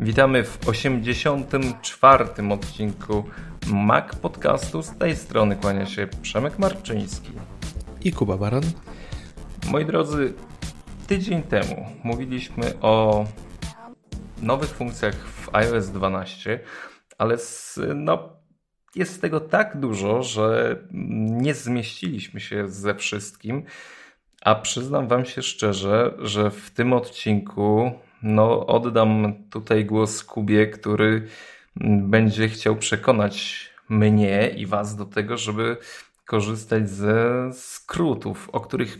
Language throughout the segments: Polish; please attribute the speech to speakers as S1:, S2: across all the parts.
S1: Witamy w 84. odcinku Mac Podcastu. Z tej strony kłania się Przemek Marczyński
S2: i Kuba Baran.
S1: Moi drodzy, tydzień temu mówiliśmy o nowych funkcjach w iOS 12, ale z, no, jest tego tak dużo, że nie zmieściliśmy się ze wszystkim. A przyznam Wam się szczerze, że w tym odcinku no, oddam tutaj głos Kubie, który będzie chciał przekonać mnie i Was do tego, żeby korzystać ze skrótów, o których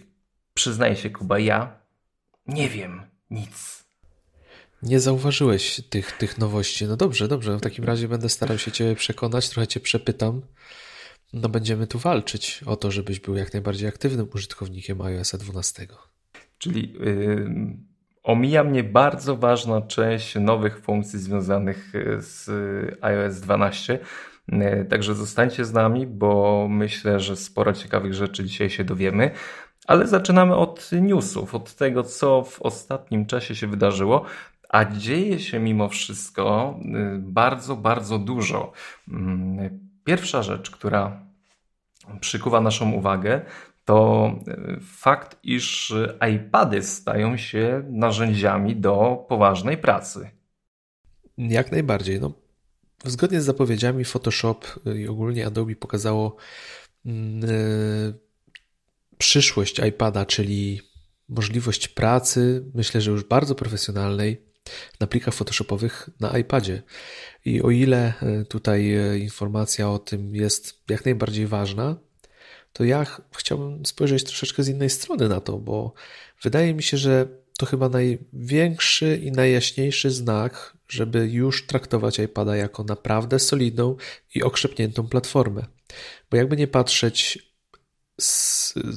S1: przyznaję się, Kuba, ja nie wiem nic.
S2: Nie zauważyłeś tych, tych nowości. No dobrze, dobrze. W takim razie będę starał się Cię przekonać, trochę Cię przepytam. No będziemy tu walczyć o to, żebyś był jak najbardziej aktywnym użytkownikiem iOS 12.
S1: Czyli yy, omija mnie bardzo ważna część nowych funkcji związanych y, z iOS 12. Y, także zostańcie z nami, bo myślę, że sporo ciekawych rzeczy dzisiaj się dowiemy. Ale zaczynamy od newsów, od tego, co w ostatnim czasie się wydarzyło. A dzieje się mimo wszystko bardzo, bardzo dużo. Mm, pierwsza rzecz, która przykuwa naszą uwagę, to y, fakt, iż iPady stają się narzędziami do poważnej pracy.
S2: Jak najbardziej. No, zgodnie z zapowiedziami Photoshop i ogólnie Adobe pokazało yy, przyszłość iPada, czyli możliwość pracy, myślę, że już bardzo profesjonalnej na plikach Photoshopowych na iPadzie. I o ile tutaj informacja o tym jest jak najbardziej ważna, to ja chciałbym spojrzeć troszeczkę z innej strony na to, bo wydaje mi się, że to chyba największy i najjaśniejszy znak, żeby już traktować iPada jako naprawdę solidną i okrzepniętą platformę. Bo jakby nie patrzeć,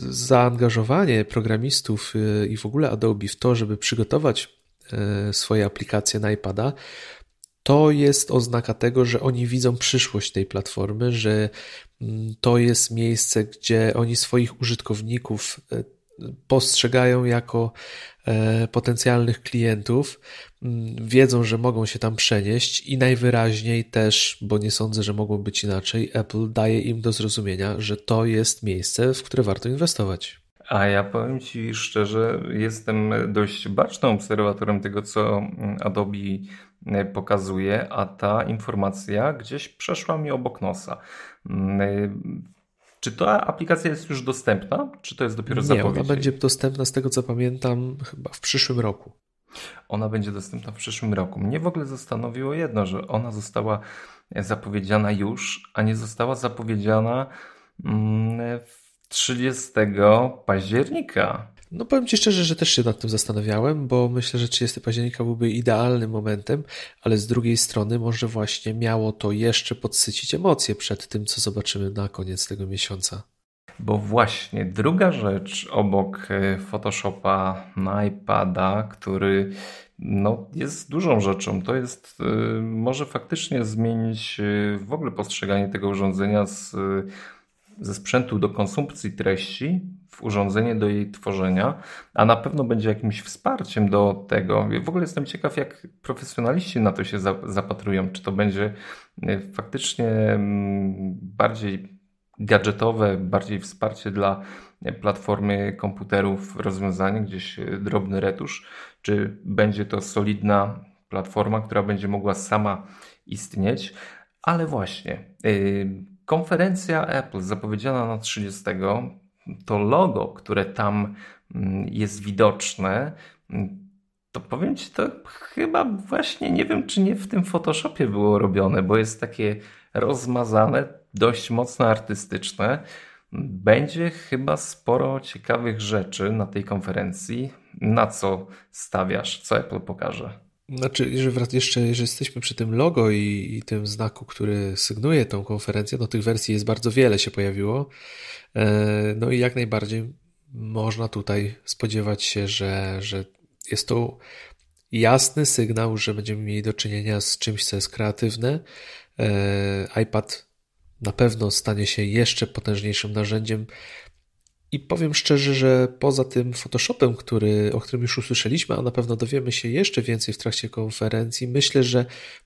S2: zaangażowanie programistów y, i w ogóle Adobe w to, żeby przygotować y, swoje aplikacje na iPada, to jest oznaka tego, że oni widzą przyszłość tej platformy, że to jest miejsce, gdzie oni swoich użytkowników e, postrzegają jako e, potencjalnych klientów, mm, wiedzą, że mogą się tam przenieść i najwyraźniej też, bo nie sądzę, że mogło być inaczej, Apple daje im do zrozumienia, że to jest miejsce, w które warto inwestować.
S1: A ja powiem Ci szczerze, jestem dość bacznym obserwatorem tego, co Adobe E, pokazuje, a ta informacja gdzieś przeszła mi obok nosa. Mm, e, czy ta aplikacja jest już dostępna, czy to jest dopiero
S2: zapowiedź? Nie, ona będzie dostępna z tego co pamiętam chyba w przyszłym roku.
S1: Ona będzie dostępna w przyszłym roku. Mnie w ogóle zastanowiło jedno, że ona została zapowiedziana już, a nie została zapowiedziana 30 mm, października.
S2: No powiem Ci szczerze, że też się nad tym zastanawiałem, bo myślę, że 30 października byłby idealnym momentem, ale z drugiej strony może właśnie miało to jeszcze podsycić emocje przed tym, co zobaczymy na koniec tego miesiąca.
S1: Bo właśnie druga rzecz obok e, Photoshopa na iPada, który no, jest dużą rzeczą, to jest y, może faktycznie zmienić y, w ogóle postrzeganie tego urządzenia z ze sprzętu do konsumpcji treści w urządzenie do jej tworzenia, a na pewno będzie jakimś wsparciem do tego. W ogóle jestem ciekaw, jak profesjonaliści na to się zapatrują. Czy to będzie e, faktycznie mm, bardziej gadżetowe, bardziej wsparcie dla platformy komputerów, rozwiązanie, gdzieś e, drobny retusz, czy będzie to solidna platforma, która będzie mogła sama istnieć. Ale właśnie, e, Konferencja Apple zapowiedziana na 30, to logo, które tam mm, jest widoczne, mm, to powiem Ci, to chyba właśnie nie wiem, czy nie w tym Photoshopie było robione, bo jest takie rozmazane, dość mocno artystyczne. Będzie chyba sporo ciekawych rzeczy na tej konferencji. Na co stawiasz? Co Apple pokaże?
S2: Znaczy, jeszcze jeżeli jesteśmy przy tym logo i, i, tym znaku, który sygnuje tą konferencję, no tych wersji jest bardzo wiele się pojawiło. E, no i jak najbardziej można tutaj spodziewać się, że, że jest to jasny sygnał, że będziemy mieli do czynienia z czymś, co jest kreatywne. E, iPad na pewno stanie się jeszcze potężniejszym narzędziem I powiem szczerze, że poza tym Photoshopem, który, o którym już usłyszeliśmy, a na pewno dowiemy się jeszcze więcej w trakcie konferencji, myślę, że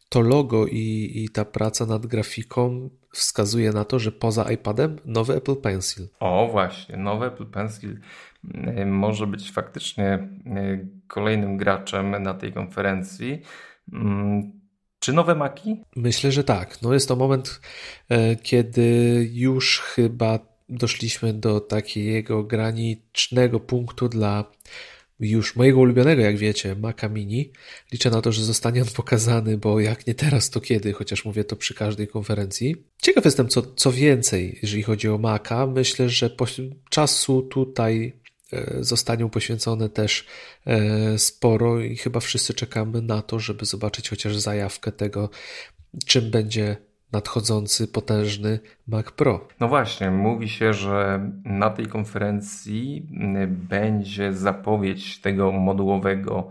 S2: to logo i, i ta praca nad grafiką wskazuje na to, że poza iPadem nowy Apple Pencil.
S1: O, właśnie, nowy Apple Pencil y, może być faktycznie y, kolejnym graczem na tej konferencji. Mm, czy nowe Maki?
S2: Myślę, że tak. No jest to moment, e, kiedy już chyba doszliśmy do takiego granicznego punktu dla już mojego ulubionego, jak wiecie, Maca Mini. Liczę na to, że zostanie on pokazany, bo jak nie teraz, to kiedy, chociaż mówię to przy każdej konferencji. Ciekaw jestem, co, co więcej, jeżeli chodzi o Maca. Myślę, że czasu tutaj e, zostanie poświęcone też e, sporo i chyba wszyscy czekamy na to, żeby zobaczyć chociaż zajawkę tego, czym będzie nadchodzący, potężny Mac Pro.
S1: No właśnie, mówi się, że na tej konferencji będzie zapowiedź tego modułowego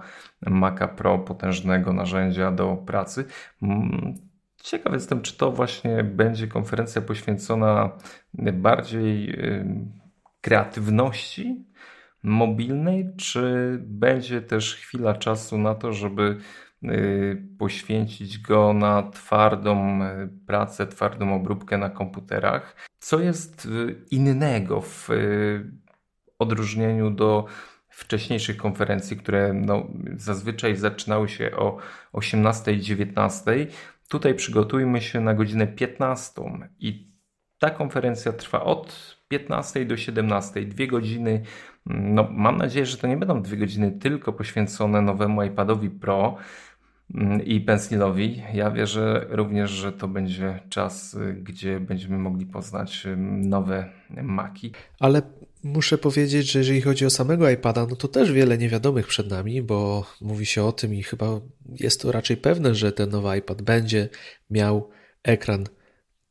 S1: Maca Pro, potężnego narzędzia do pracy. Mm, ciekaw jestem, czy to właśnie będzie konferencja poświęcona bardziej kreatywności mobilnej, czy będzie też chwila czasu na to, żeby Y, poświęcić go na twardą y, pracę, twardą obróbkę na komputerach. Co jest y, innego w odróżnieniu do wcześniejszych konferencji, które no, zazwyczaj zaczynały się o 18 19. Tutaj przygotujmy się na godzinę 15 i ta konferencja trwa od 15 do 17, dwie godziny. No, mam nadzieję, że to nie będą dwie godziny tylko poświęcone nowemu iPadowi Pro, i Pensilowi. Ja wierzę również, że to będzie czas, gdzie będziemy mogli poznać nowe maki.
S2: Ale muszę powiedzieć, że jeżeli chodzi o samego iPada, no to też wiele niewiadomych przed nami, bo mówi się o tym i chyba jest to raczej pewne, że ten nowy iPad będzie miał ekran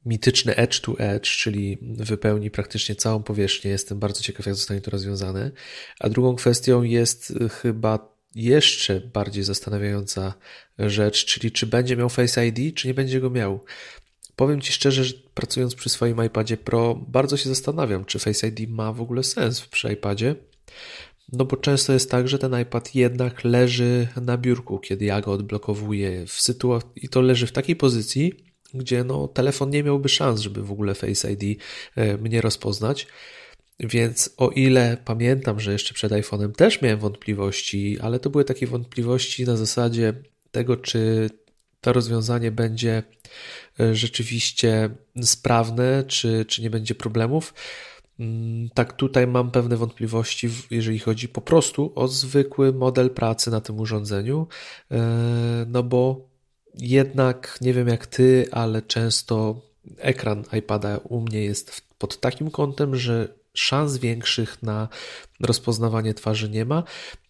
S2: mityczny edge to edge, czyli wypełni praktycznie całą powierzchnię. Jestem bardzo ciekaw, jak zostanie to rozwiązane. A drugą kwestią jest y, chyba jeszcze bardziej zastanawiająca rzecz, czyli czy będzie miał Face ID, czy nie będzie go miał. Powiem Ci szczerze, że pracując przy swoim iPadzie Pro, bardzo się zastanawiam, czy Face ID ma w ogóle sens przy iPadzie. No bo często jest tak, że ten iPad jednak leży na biurku, kiedy ja go odblokowuję w sytuacji i to leży w takiej pozycji, gdzie no, telefon nie miałby szans, żeby w ogóle Face ID e, mnie rozpoznać. Więc o ile pamiętam, że jeszcze przed iPhone'em też miałem wątpliwości, ale to były takie wątpliwości na zasadzie tego, czy to rozwiązanie będzie e, rzeczywiście sprawne, czy, czy nie będzie problemów. Mm, tak, tutaj mam pewne wątpliwości, jeżeli chodzi po prostu o zwykły model pracy na tym urządzeniu, e, no bo jednak nie wiem jak ty, ale często ekran iPada u mnie jest pod takim kątem, że szans większych na rozpoznawanie twarzy nie ma.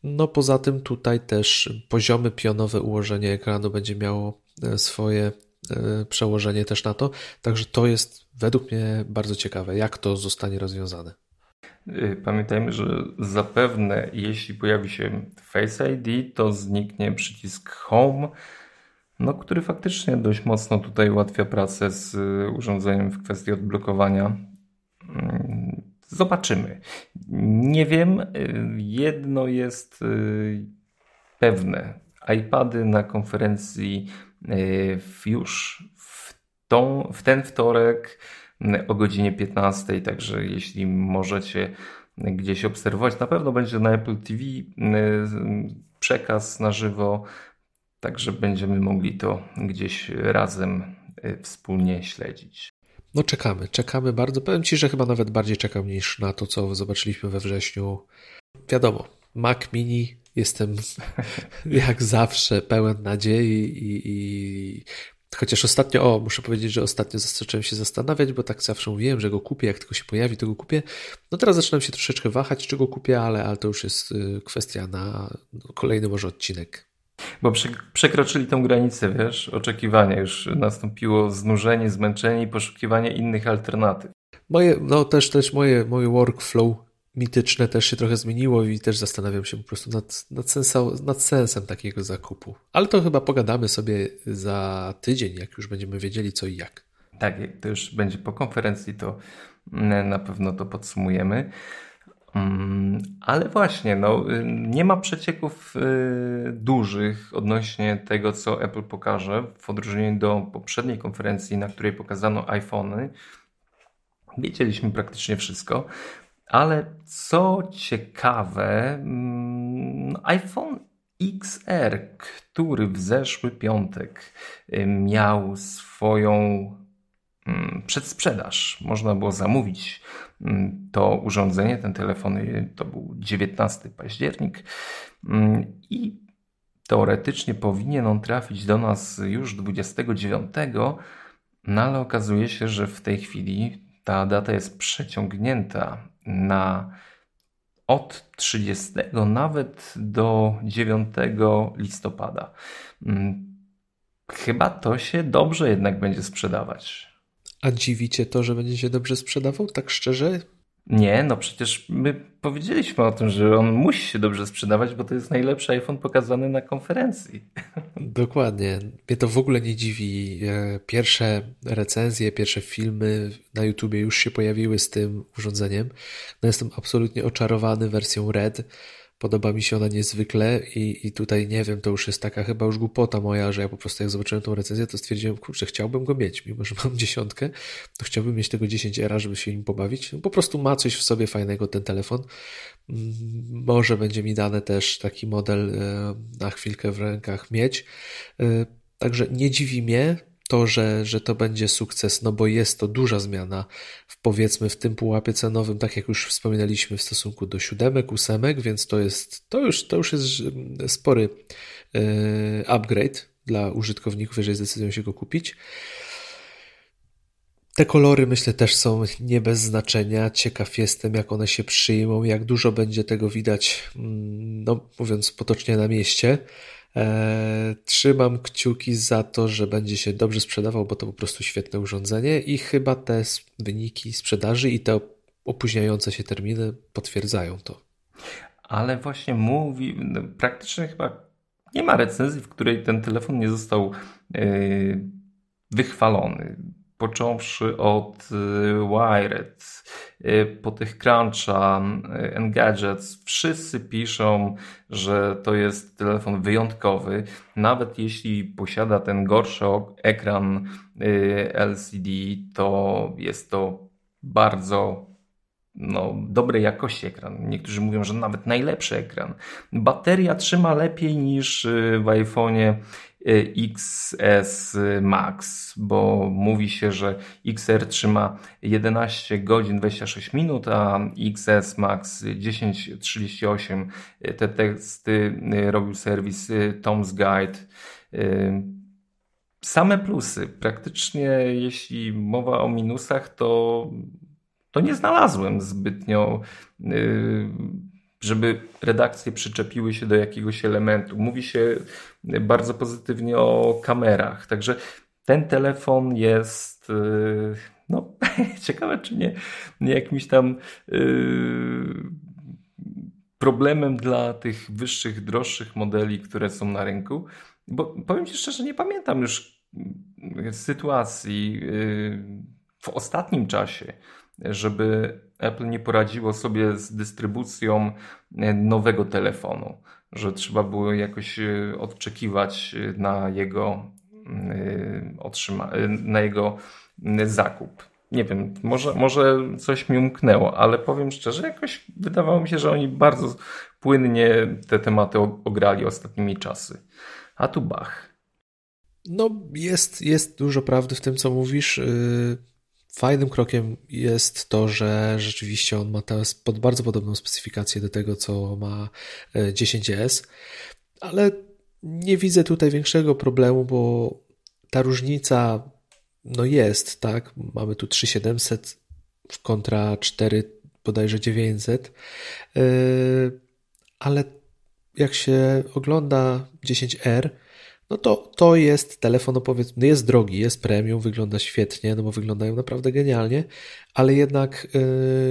S2: No poza tym tutaj też poziomy pionowe ułożenie ekranu będzie miało e, swoje e, przełożenie też na to. Także to jest według mnie bardzo ciekawe, jak to zostanie rozwiązane.
S1: Y, pamiętajmy, że zapewne jeśli pojawi się Face ID, to zniknie przycisk Home, no, który faktycznie dość mocno tutaj ułatwia pracę z urządzeniem w kwestii odblokowania. Zobaczymy. Nie wiem, jedno jest y, pewne. iPady na konferencji y, już w, tą, w ten wtorek y, o godzinie 15, także jeśli możecie gdzieś obserwować, na pewno będzie na Apple TV przekaz na żywo, także będziemy mogli to gdzieś razem wspólnie śledzić.
S2: No czekamy, czekamy bardzo. Powiem Ci, że chyba nawet bardziej czekam niż na to, co zobaczyliśmy we wrześniu. Wiadomo, Mac Mini jestem jak zawsze pełen nadziei i, i Chociaż ostatnio, o, muszę powiedzieć, że ostatnio zacząłem się zastanawiać, bo tak zawsze mówiłem, że go kupię, jak tylko się pojawi, to go kupię. No teraz zaczynam się troszeczkę wahać, czy go kupię, ale, ale to już jest y, kwestia na kolejny może odcinek.
S1: Bo przekroczyli tą granicę, wiesz, oczekiwania. Już nastąpiło znużenie, zmęczenie i poszukiwanie innych alternatyw.
S2: Moje, no też, też moje, moje workflow mityczne też się trochę zmieniło i też zastanawiam się po prostu nad, nad, sensa, nad sensem takiego zakupu. Ale to chyba pogadamy sobie za tydzień, jak już będziemy wiedzieli co i jak.
S1: Tak, to już będzie po konferencji, to na pewno to podsumujemy. Mm, ale właśnie, no, nie ma przecieków y, dużych odnośnie tego, co Apple pokaże, w odróżnieniu do poprzedniej konferencji, na której pokazano iPhony. Wiedzieliśmy praktycznie wszystko, ale co ciekawe, mm, iPhone XR, który w zeszły piątek y, miał swoją przedsprzedaż. Można było zamówić mm, to urządzenie, ten telefon y, to był 19 październik mm, i teoretycznie powinien on trafić do nas już 29, no ale okazuje się, że w tej chwili ta data jest przeciągnięta na od 30 nawet do 9 listopada. Mm, chyba to się dobrze jednak będzie sprzedawać.
S2: A dziwicie to, że będzie się dobrze sprzedawał? Tak szczerze?
S1: Nie, no przecież my powiedzieliśmy o tym, że on musi się dobrze sprzedawać, bo to jest najlepszy iPhone pokazany na konferencji.
S2: Dokładnie. Mnie to w ogóle nie dziwi. E, pierwsze recenzje, pierwsze filmy na YouTubie już się pojawiły z tym urządzeniem. No jestem absolutnie oczarowany wersją Red. Podoba mi się ona niezwykle i, i tutaj nie wiem, to już jest taka chyba już głupota moja, że ja po prostu jak zobaczyłem tą recenzję, to stwierdziłem, kurczę, chciałbym go mieć, mimo że mam dziesiątkę, to chciałbym mieć tego 10 era, żeby się nim pobawić. Po prostu ma coś w sobie fajnego ten telefon. Mm, może będzie mi dane też taki model e, na chwilkę w rękach mieć. E, także nie dziwi mnie, to, że, że to będzie sukces, no bo jest to duża zmiana w powiedzmy w tym pułapie cenowym, tak jak już wspominaliśmy w stosunku do siódemek, ósemek, więc to jest, to już, to już jest spory e, upgrade dla użytkowników, jeżeli zdecydują się go kupić. Te kolory myślę też są nie bez znaczenia. Ciekaw jestem, jak one się przyjmą, jak dużo będzie tego widać, mm, no mówiąc potocznie na mieście. E, trzymam kciuki za to, że będzie się dobrze sprzedawał, bo to po prostu świetne urządzenie i chyba te wyniki sprzedaży i te opóźniające się terminy potwierdzają to.
S1: Ale właśnie mówi, no, praktycznie chyba nie ma recenzji, w której ten telefon nie został yy, wychwalony począwszy od y, Wired, y, po tych Cruncha, y, Engadgets, wszyscy piszą, że to jest telefon wyjątkowy, nawet jeśli posiada ten gorszy ekran LCD, to jest to bardzo no, dobrej jakości ekran. Niektórzy mówią, że nawet najlepszy ekran. Bateria trzyma lepiej niż w iPhone'ie XS Max, bo mówi się, że XR trzyma 11 godzin 26 minut, a XS Max 10.38. Te teksty robił serwis Tom's Guide. Same plusy. Praktycznie jeśli mowa o minusach, to, to nie znalazłem zbytnio żeby redakcje przyczepiły się do jakiegoś elementu. Mówi się bardzo pozytywnie o kamerach, także ten telefon jest yy, no, ciekawe, czy nie, jakimś tam yy, problemem dla tych wyższych, droższych modeli, które są na rynku. Bo powiem Ci szczerze, nie pamiętam już sytuacji yy, w ostatnim czasie, żeby Apple nie poradziło sobie z dystrybucją e, nowego telefonu, że trzeba było jakoś e, odczekiwać e, na jego, otrzyma, na jego zakup. Nie wiem, może, może coś mi umknęło, ale powiem szczerze, jakoś wydawało mi się, że oni bardzo płynnie te tematy ograli ostatnimi czasy. A tu bach.
S2: No, jest, jest dużo prawdy w tym, co mówisz. Y, Fajnym krokiem jest to, że rzeczywiście on ma teraz pod bardzo podobną specyfikację do tego, co ma 10S, e, ale nie widzę tutaj większego problemu, bo ta różnica no jest, tak? Mamy tu 3700 w kontra 4 bodajże 900, e, ale jak się ogląda 10R, no to to jest telefon, no powiedzmy, no jest drogi, jest premium, wygląda świetnie, no bo wyglądają naprawdę genialnie, ale jednak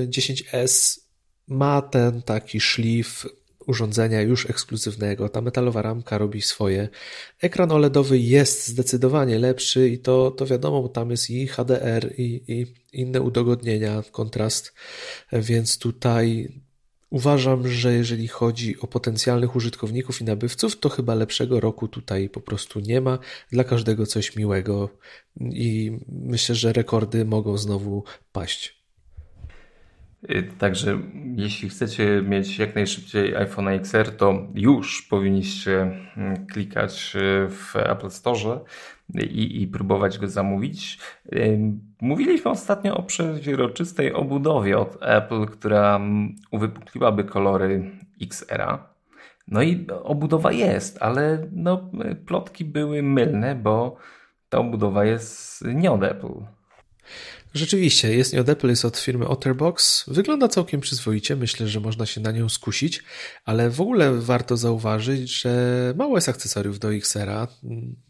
S2: 10S y, ma ten taki szlif urządzenia już ekskluzywnego. Ta metalowa ramka robi swoje. Ekran OLEDowy jest zdecydowanie lepszy i to, to wiadomo, bo tam jest i HDR i, i inne udogodnienia, kontrast, więc tutaj Uważam, że jeżeli chodzi o potencjalnych użytkowników i nabywców, to chyba lepszego roku tutaj po prostu nie ma. Dla każdego coś miłego i myślę, że rekordy mogą znowu paść.
S1: Y, także jeśli chcecie mieć jak najszybciej iPhone XR, to już powinniście mm, klikać y, w Apple Store i, i próbować go zamówić. Mówiliśmy ostatnio o przeźroczystej obudowie od Apple, która mm, uwypukliłaby kolory XR-a. No i obudowa jest, ale no, plotki były mylne, bo ta obudowa jest nie od Apple.
S2: Rzeczywiście, jest nie od Apple, jest od firmy Otterbox. Wygląda całkiem przyzwoicie, myślę, że można się na nią skusić, ale w ogóle warto zauważyć, że mało jest akcesoriów do XR-a.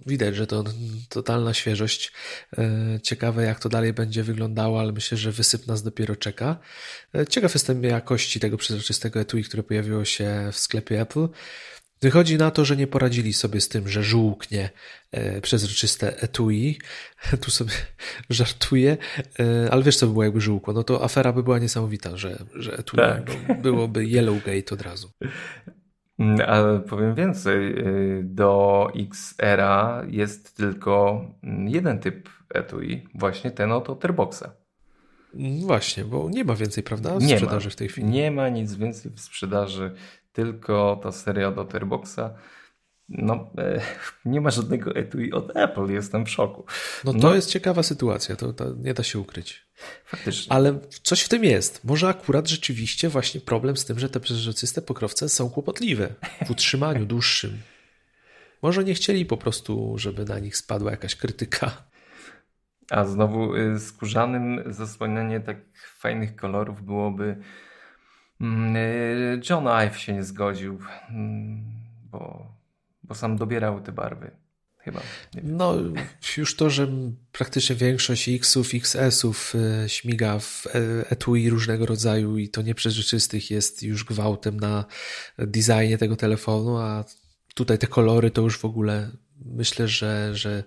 S2: Widać, że to totalna świeżość. E, ciekawe, jak to dalej będzie wyglądało, ale myślę, że wysyp nas dopiero czeka. E, ciekaw jestem jakości tego przezroczystego etui, które pojawiło się w sklepie Apple. Wychodzi na to, że nie poradzili sobie z tym, że żółknie e, przezroczyste etui. Tu sobie żartuję, e, ale wiesz co by było jakby żółkło? No to afera by była niesamowita, że, że etui tak. byłoby Yellowgate od razu.
S1: Mm, ale powiem więcej, e, do XR jest tylko jeden typ etui, właśnie ten oto Terboxa.
S2: Mm, właśnie, bo nie ma więcej, prawda, w nie sprzedaży
S1: ma,
S2: w tej chwili.
S1: Nie ma nic więcej w sprzedaży tylko ta seria do Terboxa. No, e, nie ma żadnego etui od Apple, jestem w szoku.
S2: No to no. jest ciekawa sytuacja, to, to, nie da się ukryć.
S1: Faktycznie.
S2: Ale coś w tym jest. Może akurat rzeczywiście właśnie problem z tym, że te przezroczyste pokrowce są kłopotliwe w utrzymaniu dłuższym. Może nie chcieli po prostu, żeby na nich spadła jakaś krytyka.
S1: A znowu y, skórzanym zasłanianie tak fajnych kolorów byłoby John Ive się nie zgodził, mm, bo, bo sam dobierał te barwy. Chyba.
S2: No, już to, że praktycznie większość X-ów, XS-ów y, śmiga w e, etui różnego rodzaju i to nieprzezroczystych jest już gwałtem na designie tego telefonu, a tutaj te kolory to już w ogóle myślę, że, że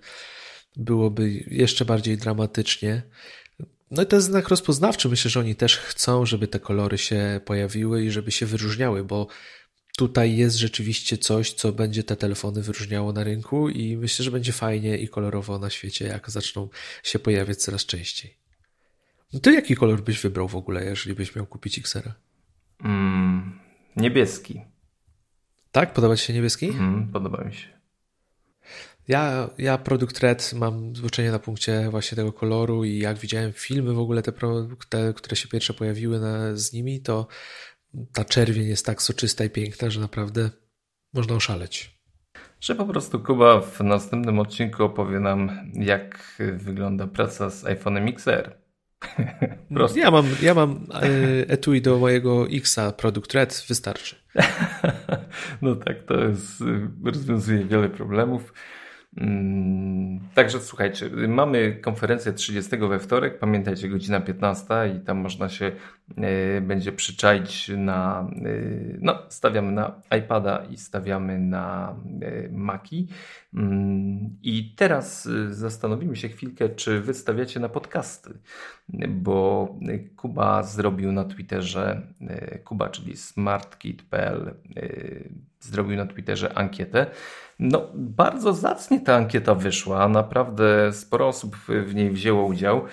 S2: byłoby jeszcze bardziej dramatycznie. No i to jest znak rozpoznawczy. Myślę, że oni też chcą, żeby te kolory się pojawiły i żeby się wyróżniały, bo tutaj jest rzeczywiście coś, co będzie te telefony wyróżniało na rynku i myślę, że będzie fajnie i kolorowo na świecie, jak zaczną się pojawiać coraz częściej. No to jaki kolor byś wybrał w ogóle, jeżeli byś miał kupić XR?
S1: Mm, niebieski.
S2: Tak? Podoba Ci się niebieski?
S1: Mm, podoba mi się.
S2: Ja, ja produkt Red mam zwyczajnie na punkcie właśnie tego koloru i jak widziałem filmy w ogóle te, te które się pierwsze pojawiły na, z nimi, to ta czerwień jest tak soczysta i piękna, że naprawdę można oszaleć.
S1: Że po prostu Kuba w następnym odcinku opowie nam, jak wygląda praca z iPhone'em XR.
S2: ja mam, ja mam e, etui do mojego Xa, produkt Red, wystarczy.
S1: no tak, to jest, rozwiązuje wiele problemów. Mm, także słuchajcie, mamy konferencję 30 we wtorek, pamiętajcie, godzina 15 i tam można się e, będzie przyczaić na, e, no stawiamy na iPada i stawiamy na e, Maki. Mm, I teraz zastanowimy się chwilkę, czy wystawiacie na podcasty, bo Kuba zrobił na Twitterze, Kuba, czyli smartkit.pl zrobił na Twitterze ankietę, no, bardzo zacnie ta ankieta wyszła. Naprawdę sporo osób w niej wzięło udział.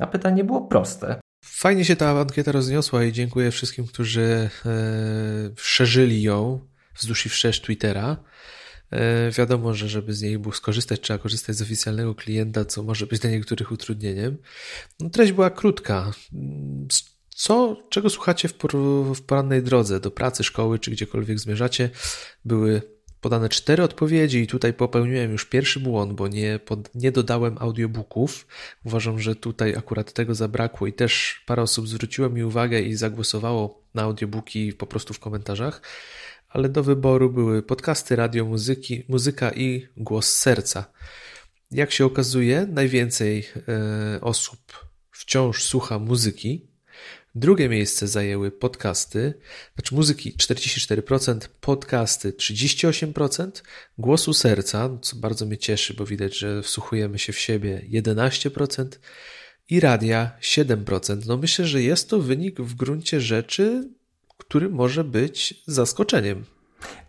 S1: A pytanie było proste.
S2: Fajnie się ta ankieta rozniosła i dziękuję wszystkim, którzy e, szerzyli ją wzdłuż i wszerz Twittera. E, wiadomo, że żeby z niej był skorzystać, trzeba korzystać z oficjalnego klienta, co może być dla niektórych utrudnieniem. No, treść była krótka. Co, czego słuchacie w, w porannej drodze do pracy, szkoły czy gdziekolwiek zmierzacie? Były podane cztery odpowiedzi i tutaj popełniłem już pierwszy błąd, bo nie, pod, nie dodałem audiobooków. Uważam, że tutaj akurat tego zabrakło i też parę osób zwróciło mi uwagę i zagłosowało na audiobooki po prostu w komentarzach, ale do wyboru były podcasty, radio, muzyki, muzyka i głos serca. Jak się okazuje, najwięcej e, osób wciąż słucha muzyki, Drugie miejsce zajęły podcasty, znaczy muzyki 44%, podcasty 38%, głosu serca, co bardzo mnie cieszy, bo widać, że wsłuchujemy się w siebie 11% i radia 7%. No myślę, że jest to wynik w gruncie rzeczy, który może być zaskoczeniem.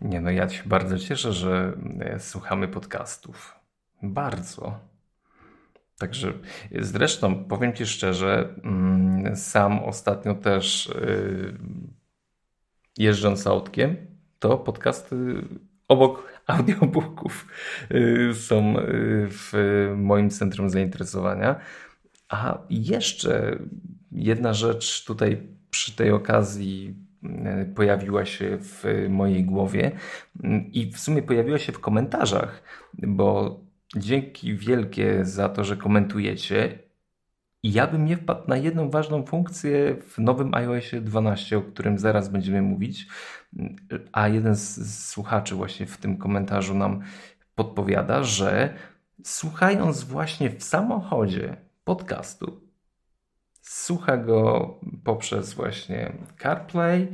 S1: Nie, no ja się bardzo cieszę, że e, słuchamy podcastów. Bardzo. Także zresztą powiem Ci szczerze, mm, sam ostatnio też y, jeżdżąc autkiem, to podcasty obok audiobooków y, są y, w moim centrum zainteresowania. A jeszcze jedna rzecz tutaj przy tej okazji pojawiła się w mojej głowie i w sumie pojawiła się w komentarzach, bo dzięki wielkie za to, że komentujecie. I ja bym nie wpadł na jedną ważną funkcję w nowym iOSie 12, o którym zaraz będziemy mówić, a jeden z słuchaczy właśnie w tym komentarzu nam podpowiada, że słuchając właśnie w samochodzie podcastu, słucha go poprzez właśnie CarPlay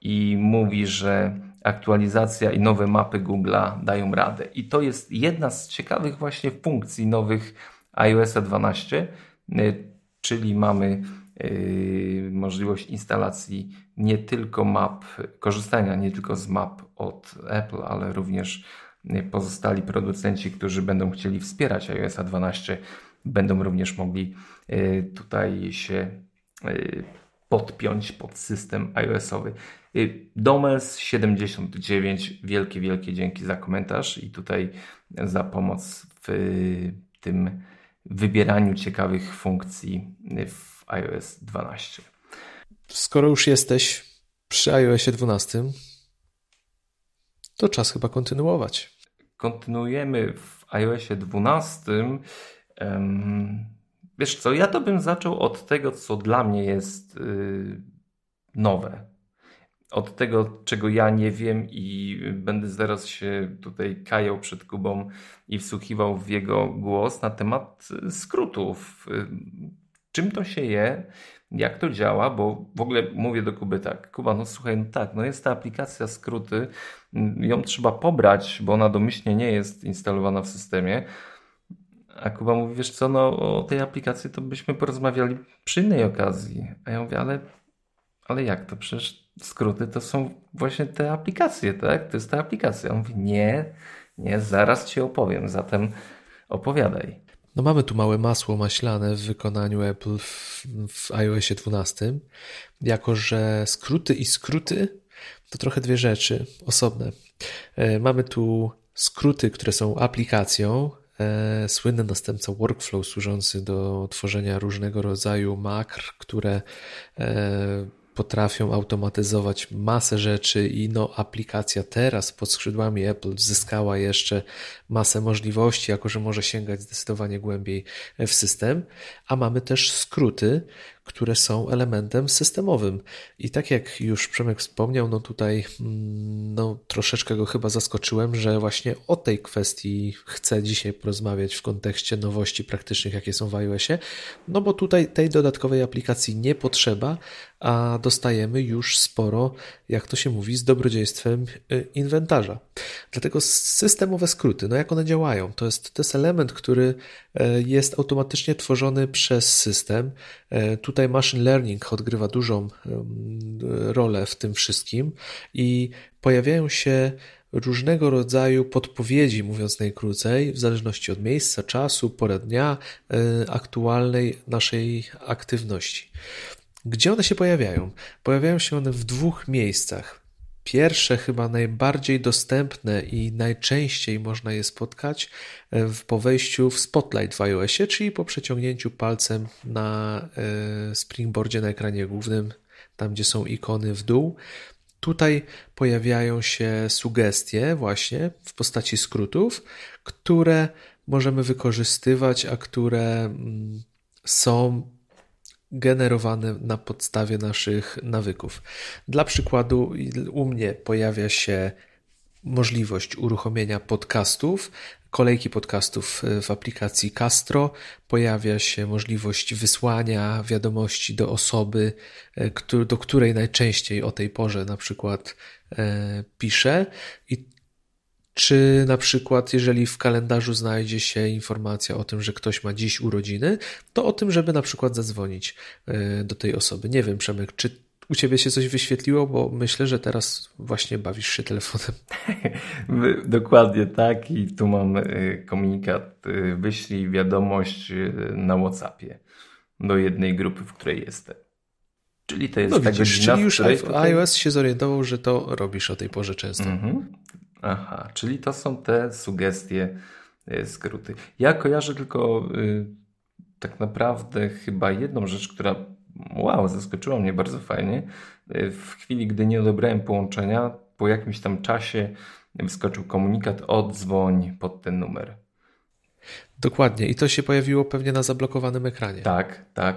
S1: i mówi, że aktualizacja i nowe mapy Google'a dają radę. I to jest jedna z ciekawych właśnie funkcji nowych iOS 12, y, czyli mamy y, możliwość instalacji nie tylko map, korzystania nie tylko z map od Apple, ale również y, pozostali producenci, którzy będą chcieli wspierać iOS 12, będą również mogli tutaj się podpiąć pod system iOS-owy. Y, Domels79, wielkie, wielkie dzięki za komentarz i tutaj za pomoc w tym wybieraniu ciekawych funkcji w iOS 12.
S2: Skoro już jesteś przy iOSie 12, to czas chyba kontynuować.
S1: Kontynuujemy w iOSie 12. Um, wiesz co, ja to bym zaczął od tego, co dla mnie jest yy, nowe. Od tego, czego ja nie wiem i będę zaraz się tutaj kajał przed Kubą i wsłuchiwał w jego głos na temat skrótów. Czym to się je, jak to działa, bo w ogóle mówię do Kuby tak, Kuba, no słuchaj, no tak, no jest ta aplikacja skróty, ją trzeba pobrać, bo ona domyślnie nie jest instalowana w systemie, a Kuba mówi, wiesz co, no o tej aplikacji to byśmy porozmawiali przy innej okazji. A ja mówię, ale, ale jak to? Przecież skróty to są właśnie te aplikacje, tak? To jest ta aplikacja. On mówi, nie, nie, zaraz ci opowiem, zatem opowiadaj.
S2: No mamy tu małe masło maślane w wykonaniu Apple w, w iOSie 12, jako że skróty i skróty to trochę dwie rzeczy osobne. E, mamy tu skróty, które są aplikacją, słynny następca workflow służący do tworzenia różnego rodzaju makr, które e, potrafią automatyzować masę rzeczy i no, aplikacja teraz pod skrzydłami Apple zyskała jeszcze masę możliwości, jako że może sięgać zdecydowanie głębiej w system, a mamy też skróty, które są elementem systemowym. I tak jak już Przemek wspomniał, no tutaj mm, no, troszeczkę go chyba zaskoczyłem, że właśnie o tej kwestii chcę dzisiaj porozmawiać w kontekście nowości praktycznych, jakie są w iOSie, no bo tutaj tej dodatkowej aplikacji nie potrzeba, a dostajemy już sporo, jak to się mówi, z dobrodziejstwem y, inwentarza. Dlatego systemowe skróty, no jak one działają? To jest, to jest element, który e, jest automatycznie tworzony przez system. E, tutaj machine learning odgrywa dużą rolę w tym wszystkim i pojawiają się różnego rodzaju podpowiedzi, mówiąc najkrócej, w zależności od miejsca, czasu, pory dnia, e, aktualnej naszej aktywności. Gdzie one się pojawiają? Pojawiają się one w dwóch miejscach. Pierwsze, chyba najbardziej dostępne i najczęściej można je spotkać e, w, po wejściu w Spotlight w iOSie, czyli po przeciągnięciu palcem na e, springboardzie na ekranie głównym, tam gdzie są ikony w dół. Tutaj pojawiają się sugestie, właśnie w postaci skrótów, które możemy wykorzystywać, a które mm, są generowane na podstawie naszych nawyków. Dla przykładu, u mnie pojawia się możliwość uruchomienia podcastów, kolejki podcastów w aplikacji Castro, pojawia się możliwość wysłania wiadomości do osoby, e, do której najczęściej o tej porze na przykład e, piszę i czy na przykład, jeżeli w kalendarzu znajdzie się informacja o tym, że ktoś ma dziś urodziny, to o tym, żeby na przykład zadzwonić e, do tej osoby. Nie wiem, Przemek, czy u ciebie się coś wyświetliło, bo myślę, że teraz właśnie bawisz się telefonem.
S1: Dokładnie tak i tu mam y, komunikat, y, wyślij wiadomość na Whatsappie do jednej grupy, w której jestem. Czyli to jest
S2: no,
S1: ta
S2: widzisz,
S1: godzina,
S2: czyli już
S1: tutaj...
S2: iOS się zorientował, że to robisz o tej porze często.
S1: Mhm. Aha, czyli to są te sugestie, skróty. Ja kojarzę tylko y, tak naprawdę chyba jedną rzecz, która wow, zaskoczyła mnie bardzo fajnie. W chwili, gdy nie odebrałem połączenia, po jakimś tam czasie wyskoczył komunikat odzwoń pod ten numer.
S2: Dokładnie. I to się pojawiło pewnie na zablokowanym ekranie.
S1: Tak, tak.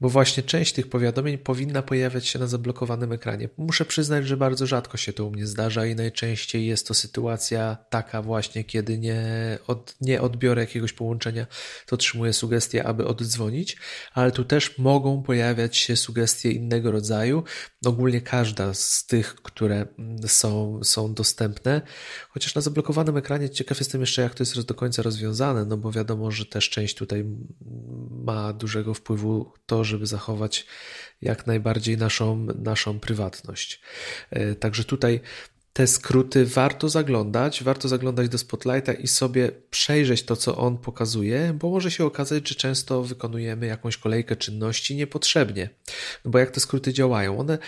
S2: Bo właśnie część tych powiadomień powinna pojawiać się na zablokowanym ekranie. Muszę przyznać, że bardzo rzadko się to u mnie zdarza i najczęściej jest to sytuacja taka właśnie, kiedy nie, od, nie odbiorę jakiegoś połączenia, to otrzymuję sugestię, aby oddzwonić, ale tu też mogą pojawiać się sugestie innego rodzaju. Ogólnie każda z tych, które są, są dostępne, chociaż na zablokowanym ekranie ciekaw jestem jeszcze, jak to jest do końca rozwiązane, no bo wiadomo, że też część tutaj ma dużego wpływu to, żeby zachować jak najbardziej naszą, naszą prywatność. E, także tutaj te skróty warto zaglądać, warto zaglądać do Spotlighta i sobie przejrzeć to, co on pokazuje, bo może się okazać, że często wykonujemy jakąś kolejkę czynności niepotrzebnie. No bo jak te skróty działają? One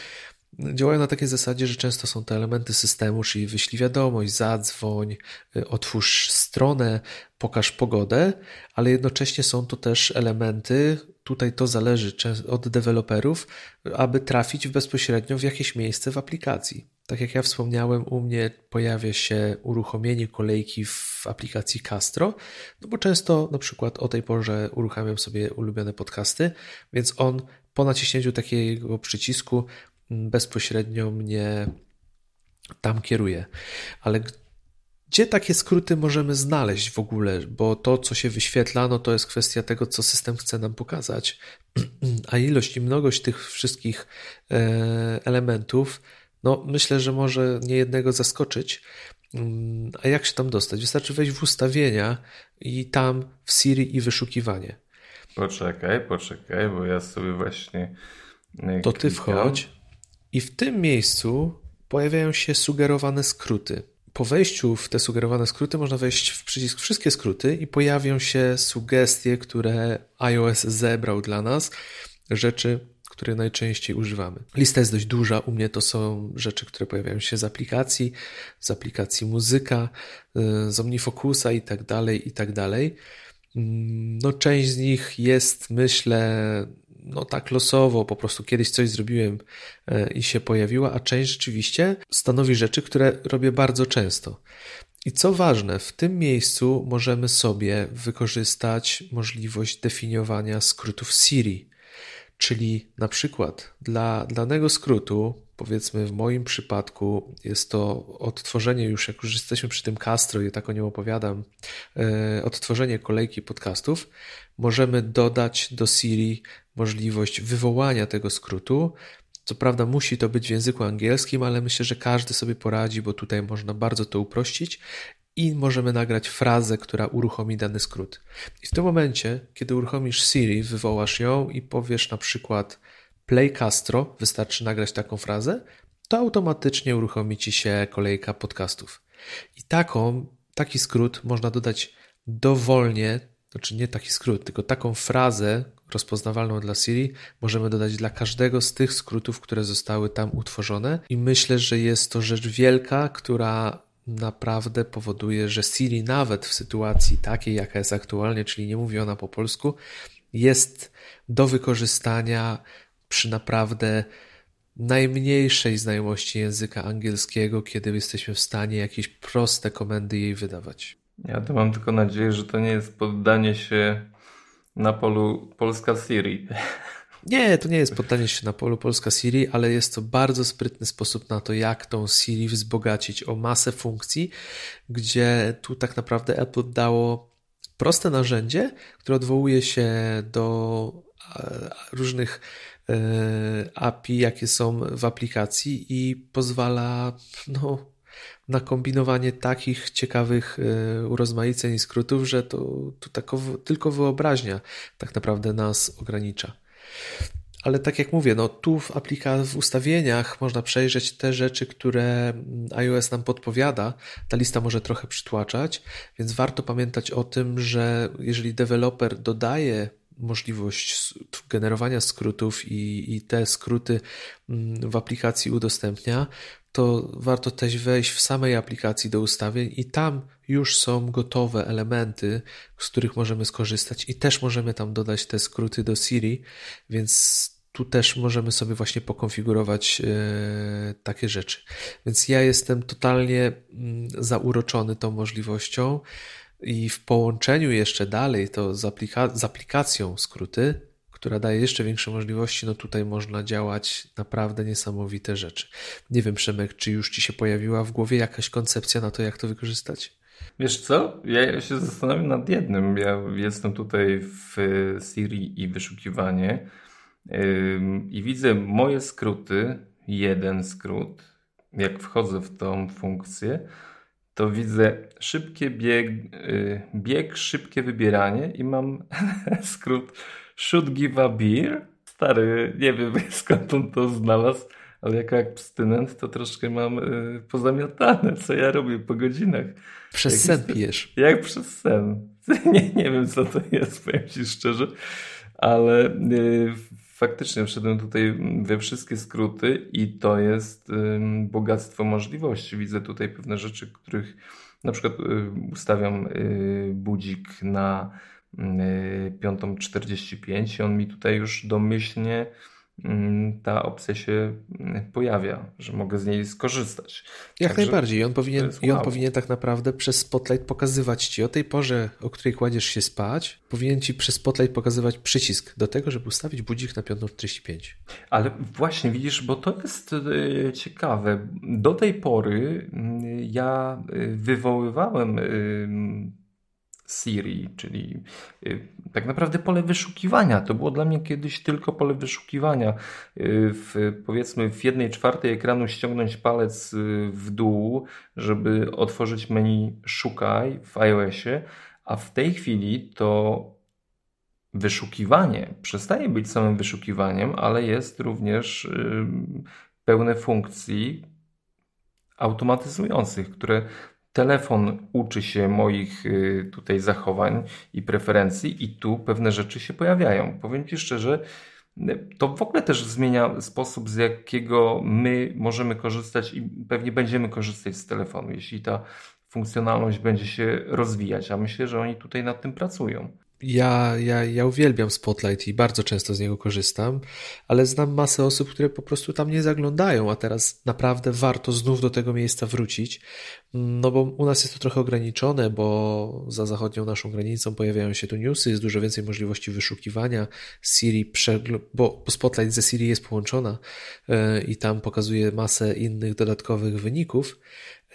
S2: działają na takiej zasadzie, że często są to elementy systemu, czyli wyślij wiadomość, zadzwoń, y, otwórz stronę, pokaż pogodę, ale jednocześnie są to też elementy, tutaj to zależy od deweloperów, aby trafić bezpośrednio w jakieś miejsce w aplikacji. Tak jak ja wspomniałem, u mnie pojawia się uruchomienie kolejki w aplikacji Castro, no bo często na przykład o tej porze uruchamiam sobie ulubione podcasty, więc on po naciśnięciu takiego przycisku bezpośrednio mnie tam kieruje. Ale gdzie takie skróty możemy znaleźć w ogóle? Bo to, co się wyświetla, no to jest kwestia tego, co system chce nam pokazać. A ilość i mnogość tych wszystkich e, elementów, no myślę, że może niejednego zaskoczyć. Mm, a jak się tam dostać? Wystarczy wejść w ustawienia i tam w Siri i wyszukiwanie.
S1: Poczekaj, poczekaj, bo ja sobie właśnie.
S2: To ty wchodź. I w tym miejscu pojawiają się sugerowane skróty. Po wejściu w te sugerowane skróty można wejść w przycisk wszystkie skróty i pojawią się sugestie, które iOS zebrał dla nas, rzeczy, które najczęściej używamy. Lista jest dość duża. U mnie to są rzeczy, które pojawiają się z aplikacji, z aplikacji muzyka, y, z OmniFocusa i tak dalej, i tak dalej. Mm, no, część z nich jest, myślę, no tak losowo, po prostu kiedyś coś zrobiłem e, i się pojawiła, a część rzeczywiście stanowi rzeczy, które robię bardzo często. I co ważne, w tym miejscu możemy sobie wykorzystać możliwość definiowania skrótów Siri. Czyli na przykład dla danego skrótu, powiedzmy w moim przypadku, jest to odtworzenie już, jak już jesteśmy przy tym Castro i tak o nim opowiadam, e, odtworzenie kolejki podcastów, możemy dodać do Siri możliwość wywołania tego skrótu. Co prawda musi to być w języku angielskim, ale myślę, że każdy sobie poradzi, bo tutaj można bardzo to uprościć i możemy nagrać frazę, która uruchomi dany skrót. I w tym momencie, kiedy uruchomisz Siri, wywołasz ją i powiesz na przykład Play Castro, wystarczy nagrać taką frazę, to automatycznie uruchomi ci się kolejka podcastów. I taką, taki skrót można dodać dowolnie, znaczy nie taki skrót, tylko taką frazę rozpoznawalną dla Siri możemy dodać dla każdego z tych skrótów, które zostały tam utworzone i myślę, że jest to rzecz wielka, która naprawdę powoduje, że Siri nawet w sytuacji takiej, jaka jest aktualnie, czyli nie mówi ona po polsku, jest do wykorzystania przy naprawdę najmniejszej znajomości języka angielskiego, kiedy jesteśmy w stanie jakieś proste komendy jej wydawać.
S1: Ja to mam tylko nadzieję, że to nie jest poddanie się na polu Polska Siri.
S2: Nie, to nie jest poddanie się na polu Polska Siri, ale jest to bardzo sprytny sposób na to, jak tą Siri wzbogacić o masę funkcji, gdzie tu tak naprawdę Apple dało proste narzędzie, które odwołuje się do e, różnych e, API, jakie są w aplikacji i pozwala no, na kombinowanie takich ciekawych e, urozmaiceń i skrótów, że to, to tako, tylko wyobraźnia tak naprawdę nas ogranicza. ale tak jak mówię, no tu w aplikacji, w ustawieniach można przejrzeć te rzeczy, które iOS nam podpowiada. Ta lista może trochę przytłaczać, więc warto pamiętać o tym, że jeżeli deweloper dodaje możliwość generowania skrótów i, i te skróty mm, w aplikacji udostępnia, to warto też wejść w samej aplikacji do ustawień i tam już są gotowe elementy, z których możemy skorzystać i też możemy tam dodać te skróty do Siri, więc tu też możemy sobie właśnie pokonfigurować e, takie rzeczy. Więc ja jestem totalnie mm, zauroczony tą możliwością i w połączeniu jeszcze dalej to z, aplika z aplikacją skróty, która daje jeszcze większe możliwości, no tutaj można działać naprawdę niesamowite rzeczy. Nie wiem, Przemek, czy już Ci się pojawiła w głowie jakaś koncepcja na to, jak to wykorzystać?
S1: Wiesz co? Ja się zastanawiam nad jednym. Ja jestem tutaj w Siri i wyszukiwanie i widzę moje skróty, jeden skrót. Jak wchodzę w tą funkcję, to widzę szybkie bieg, y, bieg szybkie wybieranie i mam skrót should give a beer. Stary, nie wiem skąd on to znalazł, ale jako abstynent to troszkę mam y, pozamiatane, co ja robię po godzinach.
S2: Przez jak sen jest, pijesz.
S1: Jak przez sen. Nie, nie wiem co to jest, powiem Ci szczerze, ale y, faktycznie wszedłem tutaj we wszystkie skróty i to jest bogactwo możliwości. Widzę tutaj pewne rzeczy, których na przykład y, ustawiam y, budzik na 5.45 i on mi tutaj już domyślnie Mm, ta opcja się mm, pojawia, że mogę z niej skorzystać.
S2: Jak Także najbardziej. I on, powinien, I on powinien tak naprawdę przez Spotlight pokazywać Ci o tej porze, o której kładziesz się spać, powinien Ci przez Spotlight pokazywać przycisk do tego, żeby ustawić budzik na 5.45.
S1: Ale właśnie widzisz, bo to jest y, ciekawe. Do tej pory mm, ja y, wywoływałem y, Siri, czyli y, tak naprawdę pole wyszukiwania. To było dla mnie kiedyś tylko pole wyszukiwania. Y, w, powiedzmy w jednej czwartej ekranu ściągnąć palec y, w dół, żeby otworzyć menu Szukaj w iOSie, a w tej chwili to wyszukiwanie przestaje być samym wyszukiwaniem, ale jest również pełne funkcji automatyzujących, które telefon uczy się moich y, tutaj zachowań i preferencji i tu pewne rzeczy się pojawiają. Powiem Ci szczerze, to w ogóle też zmienia sposób, z jakiego my możemy korzystać i pewnie będziemy korzystać z telefonu, jeśli ta funkcjonalność będzie się rozwijać, a myślę, że oni tutaj nad tym pracują.
S2: Ja, ja, ja uwielbiam Spotlight i bardzo często z niego korzystam, ale znam masę osób, które po prostu tam nie zaglądają, a teraz naprawdę warto znów do tego miejsca wrócić, no bo u nas jest to trochę ograniczone, bo za zachodnią naszą granicą pojawiają się tu newsy, jest dużo więcej możliwości wyszukiwania. Siri, bo Spotlight ze Siri jest połączona e, i tam pokazuje masę innych dodatkowych wyników,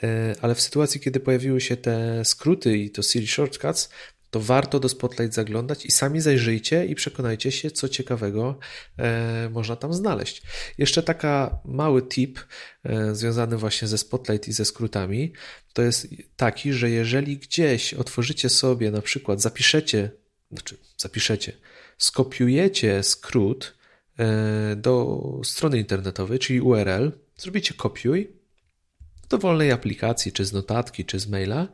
S2: e, ale w sytuacji, kiedy pojawiły się te skróty i to Siri Shortcuts, to warto do Spotlight zaglądać i sami zajrzyjcie i przekonajcie się, co ciekawego e, można tam znaleźć. Jeszcze taka mały tip e, związany właśnie ze Spotlight i ze skrótami, to jest taki, że jeżeli gdzieś otworzycie sobie, na przykład zapiszecie, znaczy zapiszecie, skopiujecie skrót e, do strony internetowej, czyli URL, zrobicie kopiuj dowolnej aplikacji, czy z notatki, czy z maila,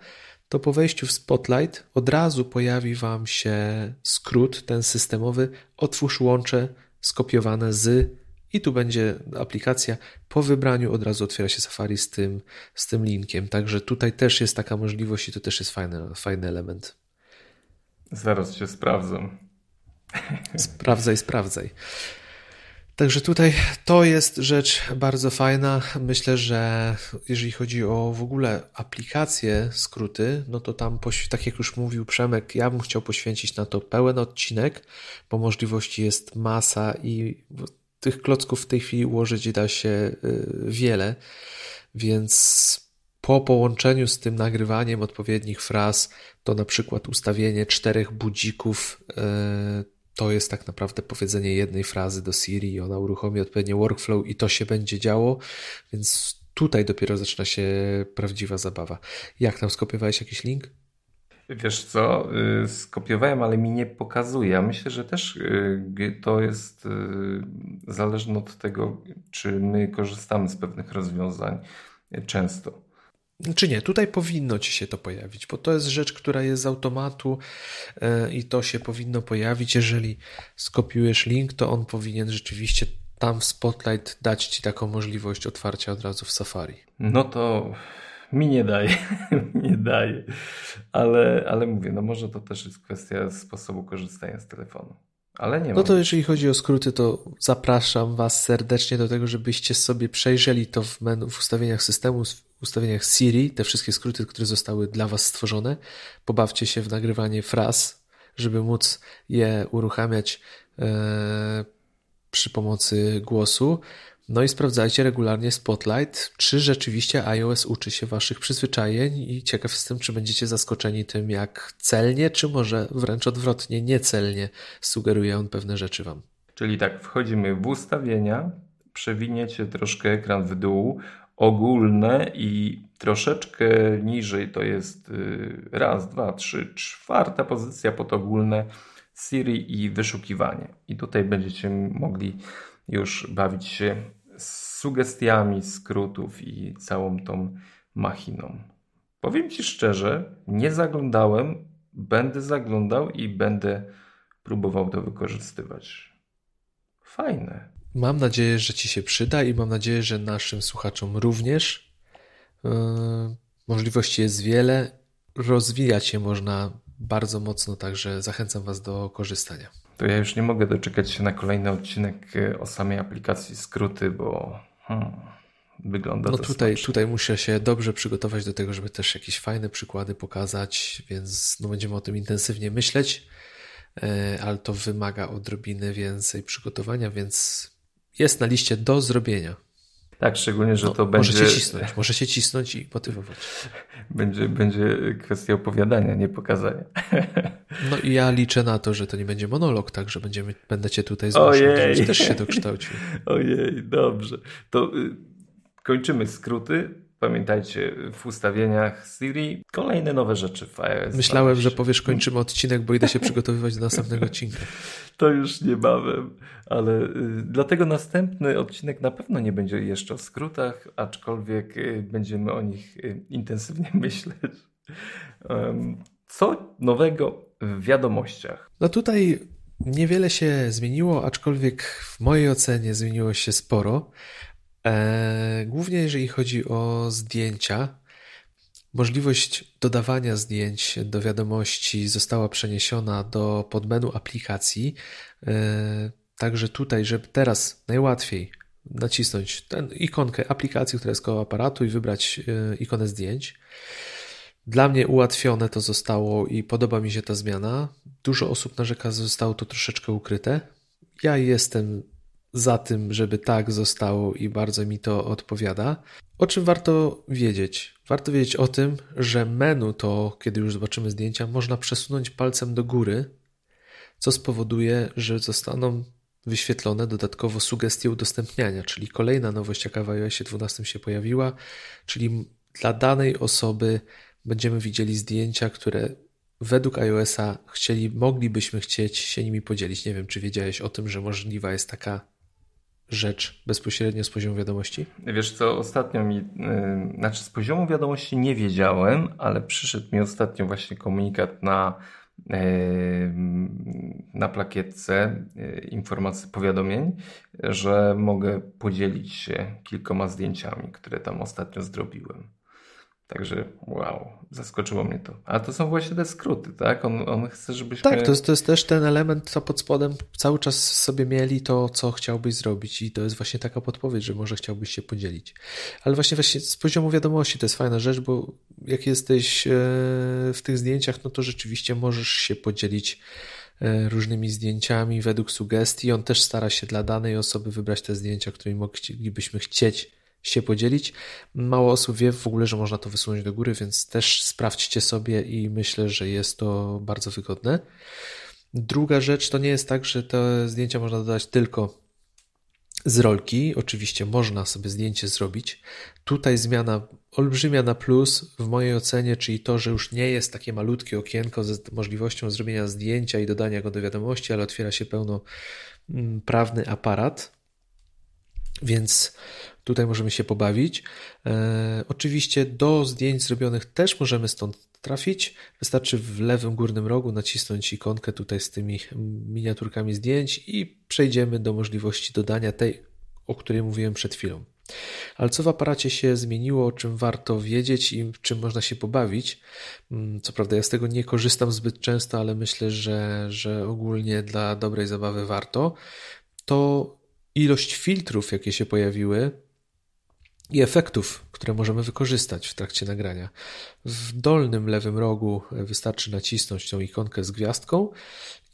S2: to po wejściu w Spotlight od razu pojawi Wam się skrót, ten systemowy, otwórz łącze skopiowane z i tu będzie aplikacja. Po wybraniu od razu otwiera się Safari z tym, z tym linkiem. Także tutaj też jest taka możliwość i to też jest fajny, fajny element.
S1: Zaraz się sprawdzę.
S2: Sprawdzaj, sprawdzaj. Także tutaj to jest rzecz bardzo fajna. Myślę, że jeżeli chodzi o w ogóle aplikacje, skróty, no to tam, tak jak już mówił Przemek, ja bym chciał poświęcić na to pełen odcinek, bo możliwości jest masa i tych klocków w tej chwili ułożyć da się y, wiele, więc po połączeniu z tym nagrywaniem odpowiednich fraz, to na przykład ustawienie czterech budzików y, to jest tak naprawdę powiedzenie jednej frazy do Siri i ona uruchomi odpowiednie workflow i to się będzie działo, więc tutaj dopiero zaczyna się prawdziwa zabawa. Jak tam skopiowałeś jakiś link?
S1: Wiesz co, y, skopiowałem, ale mi nie pokazuje. Myślę, że też y, to jest y, zależne od tego, czy my korzystamy z pewnych rozwiązań często.
S2: Czy nie, tutaj powinno ci się to pojawić, bo to jest rzecz, która jest z automatu i to się powinno pojawić. Jeżeli skopiujesz link, to on powinien rzeczywiście tam w Spotlight dać ci taką możliwość otwarcia od razu w Safari.
S1: No to mi nie daje, nie daje. Ale, ale mówię, no może to też jest kwestia sposobu korzystania z telefonu. Ale nie
S2: No to jeżeli chodzi o skróty, to zapraszam Was serdecznie do tego, żebyście sobie przejrzeli to w, menu, w ustawieniach systemu, ustawieniach Siri, te wszystkie skróty, które zostały dla Was stworzone. Pobawcie się w nagrywanie fraz, żeby móc je uruchamiać e, przy pomocy głosu. No i sprawdzajcie regularnie Spotlight, czy rzeczywiście iOS uczy się waszych przyzwyczajeń i ciekaw jestem, czy będziecie zaskoczeni tym, jak celnie, czy może wręcz odwrotnie, niecelnie sugeruje on pewne rzeczy wam.
S1: Czyli tak, wchodzimy w ustawienia, przewiniecie troszkę ekran w dół, ogólne i troszeczkę niżej to jest y, raz, dwa, trzy, czwarta pozycja pod ogólne Siri i wyszukiwanie. I tutaj będziecie mogli już bawić się sugestiami skrótów i całą tą machiną. Powiem Ci szczerze, nie zaglądałem, będę zaglądał i będę próbował to wykorzystywać. Fajne.
S2: Mam nadzieję, że Ci się przyda i mam nadzieję, że naszym słuchaczom również. Yy, możliwości jest wiele. Rozwijać się można bardzo mocno, także zachęcam Was do korzystania.
S1: To ja już nie mogę doczekać się na kolejny odcinek e, o samej aplikacji skróty, bo hmm, wygląda
S2: no
S1: to
S2: tutaj, tutaj muszę się dobrze przygotować do tego, żeby też jakieś fajne przykłady pokazać, więc no będziemy o tym intensywnie myśleć, e, ale to wymaga odrobiny więcej przygotowania, więc jest na liście do zrobienia.
S1: Tak, szczególnie, że no, to
S2: będzie.
S1: Możecie
S2: cisnąć, możecie cisnąć i motywować.
S1: Będzie, będzie kwestia opowiadania, nie pokazania.
S2: No i ja liczę na to, że to nie będzie monolog, tak, że będziemy, będę cię tutaj zmuszał, żebyś też się dokształcił.
S1: Ojej, dobrze. To y, kończymy skróty. Pamiętajcie, w ustawieniach Siri kolejne nowe rzeczy w iOS.
S2: Myślałem, że powiesz kończymy odcinek, bo idę się przygotowywać do następnego odcinka.
S1: To już niebawem, ale y, dlatego następny odcinek na pewno nie będzie jeszcze o skrótach, aczkolwiek y, będziemy o nich y, intensywnie myśleć. Co nowego w wiadomościach?
S2: No tutaj niewiele się zmieniło, aczkolwiek w mojej ocenie zmieniło się sporo. E, głównie jeżeli chodzi o zdjęcia, możliwość dodawania zdjęć do wiadomości została przeniesiona do podmenu aplikacji. E, także tutaj, żeby teraz najłatwiej nacisnąć tę ikonkę aplikacji, która jest koło aparatu i wybrać e, ikonę zdjęć. Dla mnie ułatwione to zostało i podoba mi się ta zmiana. Dużo osób narzeka, że zostało to troszeczkę ukryte. Ja jestem za tym, żeby tak zostało i bardzo mi to odpowiada. O czym warto wiedzieć? Warto wiedzieć o tym, że menu to, kiedy już zobaczymy zdjęcia, można przesunąć palcem do góry, co spowoduje, że zostaną wyświetlone dodatkowo sugestie udostępniania, czyli kolejna nowość, jaka w iOSie 12 się pojawiła, czyli dla danej osoby będziemy widzieli zdjęcia, które według iOSa chcieli, moglibyśmy chcieć się nimi podzielić. Nie wiem, czy wiedziałeś o tym, że możliwa jest taka rzecz bezpośrednio z poziomu wiadomości?
S1: Wiesz co, ostatnio mi, yy, znaczy z poziomu wiadomości nie wiedziałem, ale przyszedł mi ostatnio właśnie komunikat na yy, na plakietce yy, informacji, powiadomień, że mogę podzielić się kilkoma zdjęciami, które tam ostatnio zrobiłem. Także wow, zaskoczyło mnie to. A to są właśnie te skróty, tak? On, on chce, żebyśmy...
S2: Tak, to jest, to jest też ten element, co pod spodem cały czas sobie mieli to, co chciałbyś zrobić i to jest właśnie taka podpowiedź, że może chciałbyś się podzielić. Ale właśnie, właśnie z poziomu wiadomości to jest fajna rzecz, bo jak jesteś e, w tych zdjęciach, no to rzeczywiście możesz się podzielić e, różnymi zdjęciami według sugestii. On też stara się dla danej osoby wybrać te zdjęcia, którymi moglibyśmy chcieć się podzielić. Mało osób wie w ogóle, że można to wysunąć do góry, więc też sprawdźcie sobie i myślę, że jest to bardzo wygodne. Druga rzecz to nie jest tak, że te zdjęcia można dodać tylko z rolki. Oczywiście można sobie zdjęcie zrobić. Tutaj zmiana olbrzymia na plus w mojej ocenie, czyli to, że już nie jest takie malutkie okienko z możliwością zrobienia zdjęcia i dodania go do wiadomości, ale otwiera się pełnoprawny mm, aparat. Więc tutaj możemy się pobawić. E, oczywiście do zdjęć zrobionych też możemy stąd trafić. Wystarczy w lewym górnym rogu nacisnąć ikonkę tutaj z tymi miniaturkami zdjęć i przejdziemy do możliwości dodania tej, o której mówiłem przed chwilą. Ale co w aparacie się zmieniło, o czym warto wiedzieć i czym można się pobawić? Mm, co prawda, ja z tego nie korzystam zbyt często, ale myślę, że, że ogólnie dla dobrej zabawy warto. To ilość filtrów, jakie się pojawiły, i efektów, które możemy wykorzystać w trakcie nagrania. W dolnym lewym rogu wystarczy nacisnąć tą ikonkę z gwiazdką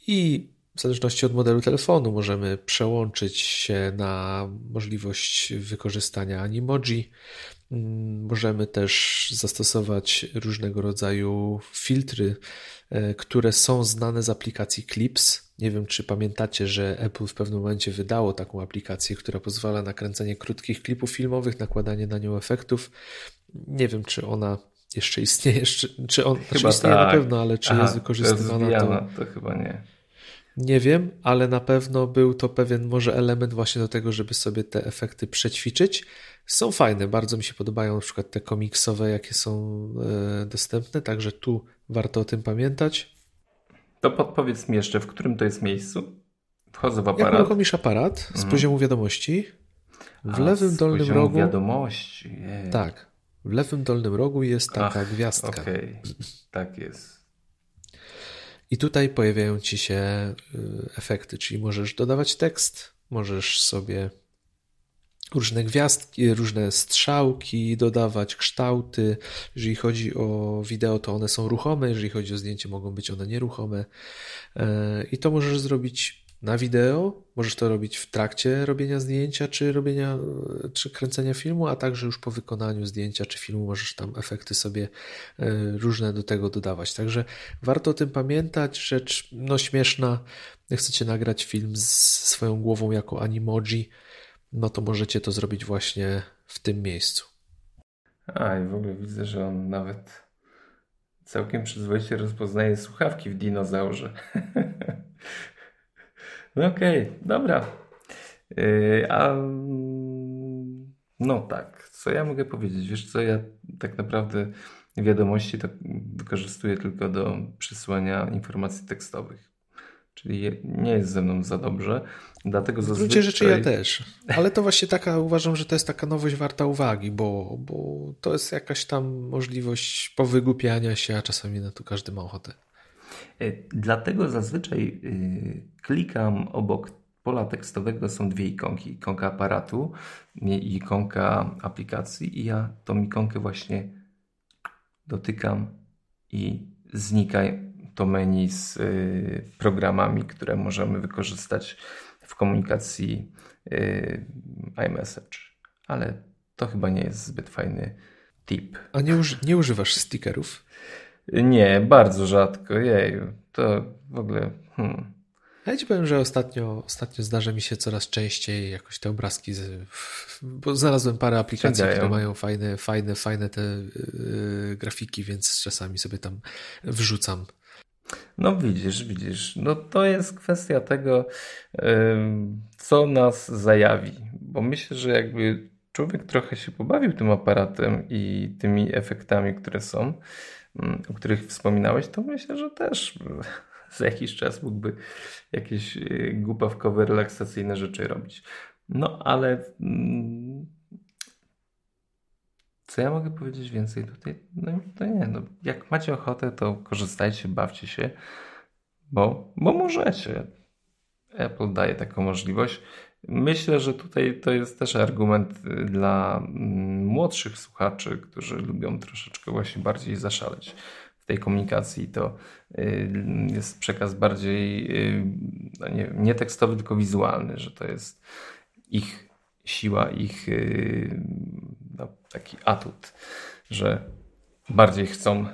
S2: i w zależności od modelu telefonu możemy przełączyć się na możliwość wykorzystania animoji. Mm, możemy też zastosować różnego rodzaju filtry, e, które są znane z aplikacji Clips. Nie wiem, czy pamiętacie, że Apple w pewnym momencie wydało taką aplikację, która pozwala na kręcenie krótkich klipów filmowych, nakładanie na nią efektów. Nie wiem, czy ona jeszcze istnieje, czy, on chyba istnieje tak. na pewno, ale czy Aha, jest wykorzystywana,
S1: to, to chyba nie.
S2: Nie wiem, ale na pewno był to pewien może element właśnie do tego, żeby sobie te efekty przećwiczyć. Są fajne, bardzo mi się podobają na przykład te komiksowe, jakie są e, dostępne, także tu warto o tym pamiętać.
S1: To podpowiedz mi jeszcze, w którym to jest miejscu? Wchodzę w aparat.
S2: Jak uruchomisz aparat z mhm. poziomu wiadomości, w A, lewym dolnym rogu.
S1: wiadomości. Jej.
S2: Tak. W lewym dolnym rogu jest taka Ach, gwiazdka.
S1: Okej, okay. tak jest.
S2: I tutaj pojawiają ci się y, efekty, czyli możesz dodawać tekst, możesz sobie różne gwiazdki, różne strzałki dodawać, kształty. Jeżeli chodzi o wideo, to one są ruchome, jeżeli chodzi o zdjęcie, mogą być one nieruchome. E, I to możesz zrobić na wideo, możesz to robić w trakcie robienia zdjęcia, czy robienia, czy kręcenia filmu, a także już po wykonaniu zdjęcia czy filmu możesz tam efekty sobie e, różne do tego dodawać. Także warto o tym pamiętać. Rzecz no śmieszna, chcecie nagrać film z swoją głową jako animoji, no to możecie to zrobić właśnie w tym miejscu.
S1: A i w ogóle widzę, że on nawet całkiem przyzwoicie rozpoznaje słuchawki w dinozaurze. No okej, okay, dobra. Yy, a no tak, co ja mogę powiedzieć? Wiesz co, ja tak naprawdę wiadomości to wykorzystuję tylko do przysłania informacji tekstowych. Czyli nie jest ze mną za dobrze. Dlatego
S2: w gruncie rzeczy ja też. Ale to właśnie taka, uważam, że to jest taka nowość warta uwagi, bo, bo to jest jakaś tam możliwość powygłupiania się, a czasami na to każdy ma ochotę.
S1: E, dlatego zazwyczaj e, klikam obok pola tekstowego są dwie ikonki. Ikonka aparatu i ikonka aplikacji i ja tą ikonkę właśnie dotykam i znika to menu z e, programami, które możemy wykorzystać w komunikacji iMessage. Ale to chyba nie jest zbyt fajny tip.
S2: A nie, uży nie używasz stickerów?
S1: Nie, bardzo rzadko. Jeju, to w ogóle. Hmm.
S2: Ja ci powiem, że ostatnio, ostatnio zdarza mi się coraz częściej jakoś te obrazki, z, bo znalazłem parę aplikacji, które mają fajne, fajne, fajne te yy, grafiki, więc czasami sobie tam wrzucam.
S1: No widzisz, widzisz. No to jest kwestia tego, co nas zajawi, bo myślę, że jakby człowiek trochę się pobawił tym aparatem i tymi efektami, które są, o których wspominałeś, to myślę, że też za jakiś czas mógłby jakieś y, głupawkowe, relaksacyjne rzeczy robić. No ale mm, co ja mogę powiedzieć więcej tutaj? No to nie, no, jak macie ochotę, to korzystajcie, bawcie się, bo, bo możecie. Apple daje taką możliwość. Myślę, że tutaj to jest też argument y, dla mm, młodszych słuchaczy, którzy lubią troszeczkę właśnie bardziej zaszaleć w tej komunikacji. To y, jest przekaz bardziej y, no nie, nie tekstowy, tylko wizualny, że to jest ich siła, ich no, taki atut, że bardziej chcą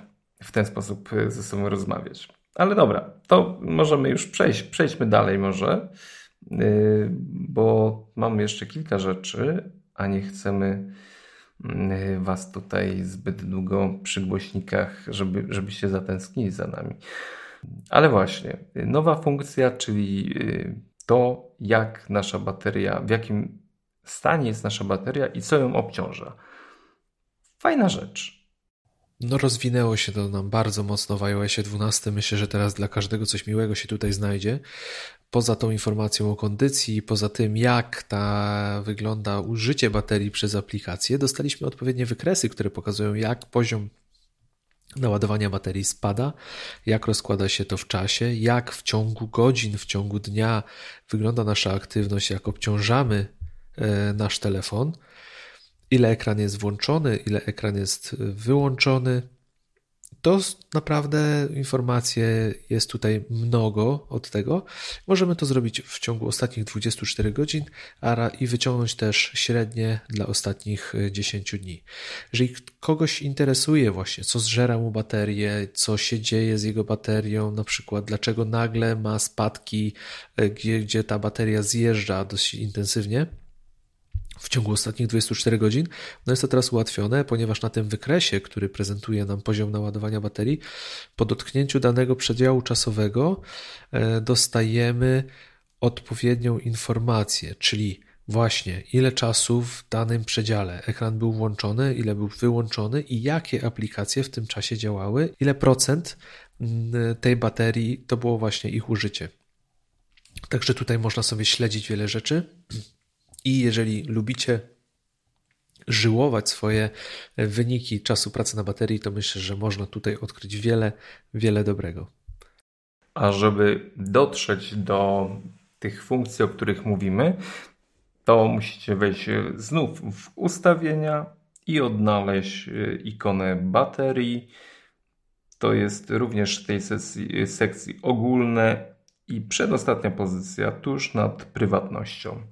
S1: w ten sposób ze sobą rozmawiać. Ale dobra, to możemy już przejść. Przejdźmy dalej może. Y, bo mamy jeszcze kilka rzeczy, a nie chcemy Was tutaj zbyt długo przy głośnikach, żeby, żebyście zatęsknili za nami. Ale właśnie, nowa funkcja, czyli y, to, jak nasza bateria, w jakim stanie jest nasza bateria i co ją obciąża. Fajna rzecz.
S2: No rozwinęło się to nam bardzo mocno w iOSie 12. Myślę, że teraz dla każdego coś miłego się tutaj znajdzie. Poza tą informacją o kondycji, poza tym jak ta wygląda użycie baterii przez aplikację, dostaliśmy odpowiednie wykresy, które pokazują jak poziom naładowania baterii spada, jak rozkłada się to w czasie, jak w ciągu godzin, w ciągu dnia wygląda nasza aktywność, jak obciążamy nasz telefon, ile ekran jest włączony, ile ekran jest wyłączony, to naprawdę informacje jest tutaj mnogo od tego. Możemy to zrobić w ciągu ostatnich 24 godzin i wyciągnąć też średnie dla ostatnich 10 dni. Jeżeli kogoś interesuje właśnie, co zżera mu baterię, co się dzieje z jego baterią, na przykład dlaczego nagle ma spadki, e, gdzie, gdzie ta bateria zjeżdża dość intensywnie, w ciągu ostatnich 24 godzin. No jest to teraz ułatwione, ponieważ na tym wykresie, który prezentuje nam poziom naładowania baterii, po dotknięciu danego przedziału czasowego e, dostajemy odpowiednią informację, czyli właśnie ile czasu w danym przedziale ekran był włączony, ile był wyłączony i jakie aplikacje w tym czasie działały, ile procent mm, tej baterii to było właśnie ich użycie. Także tutaj można sobie śledzić wiele rzeczy. I jeżeli lubicie żyłować swoje wyniki czasu pracy na baterii, to myślę, że można tutaj odkryć wiele, wiele dobrego.
S1: A żeby dotrzeć do tych funkcji, o których mówimy, to musicie wejść znów w ustawienia i odnaleźć ikonę baterii. To jest również w tej sesji, sekcji ogólne i przedostatnia pozycja tuż nad prywatnością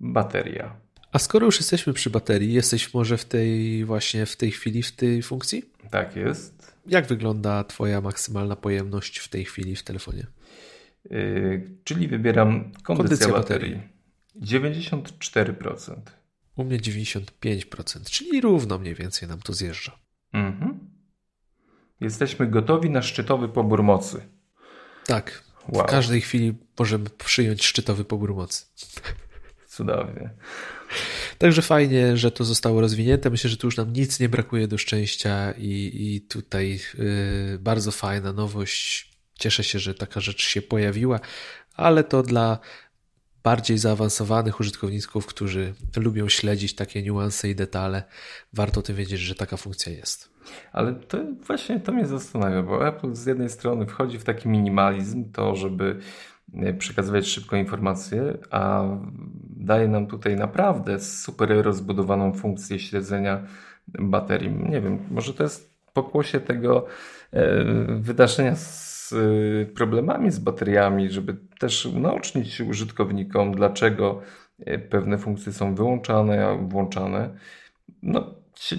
S1: bateria.
S2: A skoro już jesteśmy przy baterii, jesteś może w tej właśnie w tej chwili w tej funkcji?
S1: Tak jest.
S2: Jak wygląda Twoja maksymalna pojemność w tej chwili w telefonie?
S1: Yy, czyli wybieram kondycja, kondycja baterii. baterii. 94%.
S2: U mnie 95%, czyli równo mniej więcej nam to zjeżdża. Mhm.
S1: Jesteśmy gotowi na szczytowy pobór mocy.
S2: Tak. Wow. W każdej chwili możemy przyjąć szczytowy pobór mocy.
S1: Cudownie.
S2: Także fajnie, że to zostało rozwinięte. Myślę, że tu już nam nic nie brakuje do szczęścia i, i tutaj yy, bardzo fajna nowość. Cieszę się, że taka rzecz się pojawiła, ale to dla bardziej zaawansowanych użytkowników, którzy lubią śledzić takie niuanse i detale, warto o tym wiedzieć, że taka funkcja jest.
S1: Ale to właśnie to mnie zastanawia, bo Apple z jednej strony wchodzi w taki minimalizm, to żeby przekazywać szybko informacje, a daje nam tutaj naprawdę super rozbudowaną funkcję śledzenia baterii. Nie wiem, może to jest pokłosie tego e, wydarzenia z e, problemami z bateriami, żeby też naocznić użytkownikom, dlaczego e, pewne funkcje są wyłączane, a włączane. No,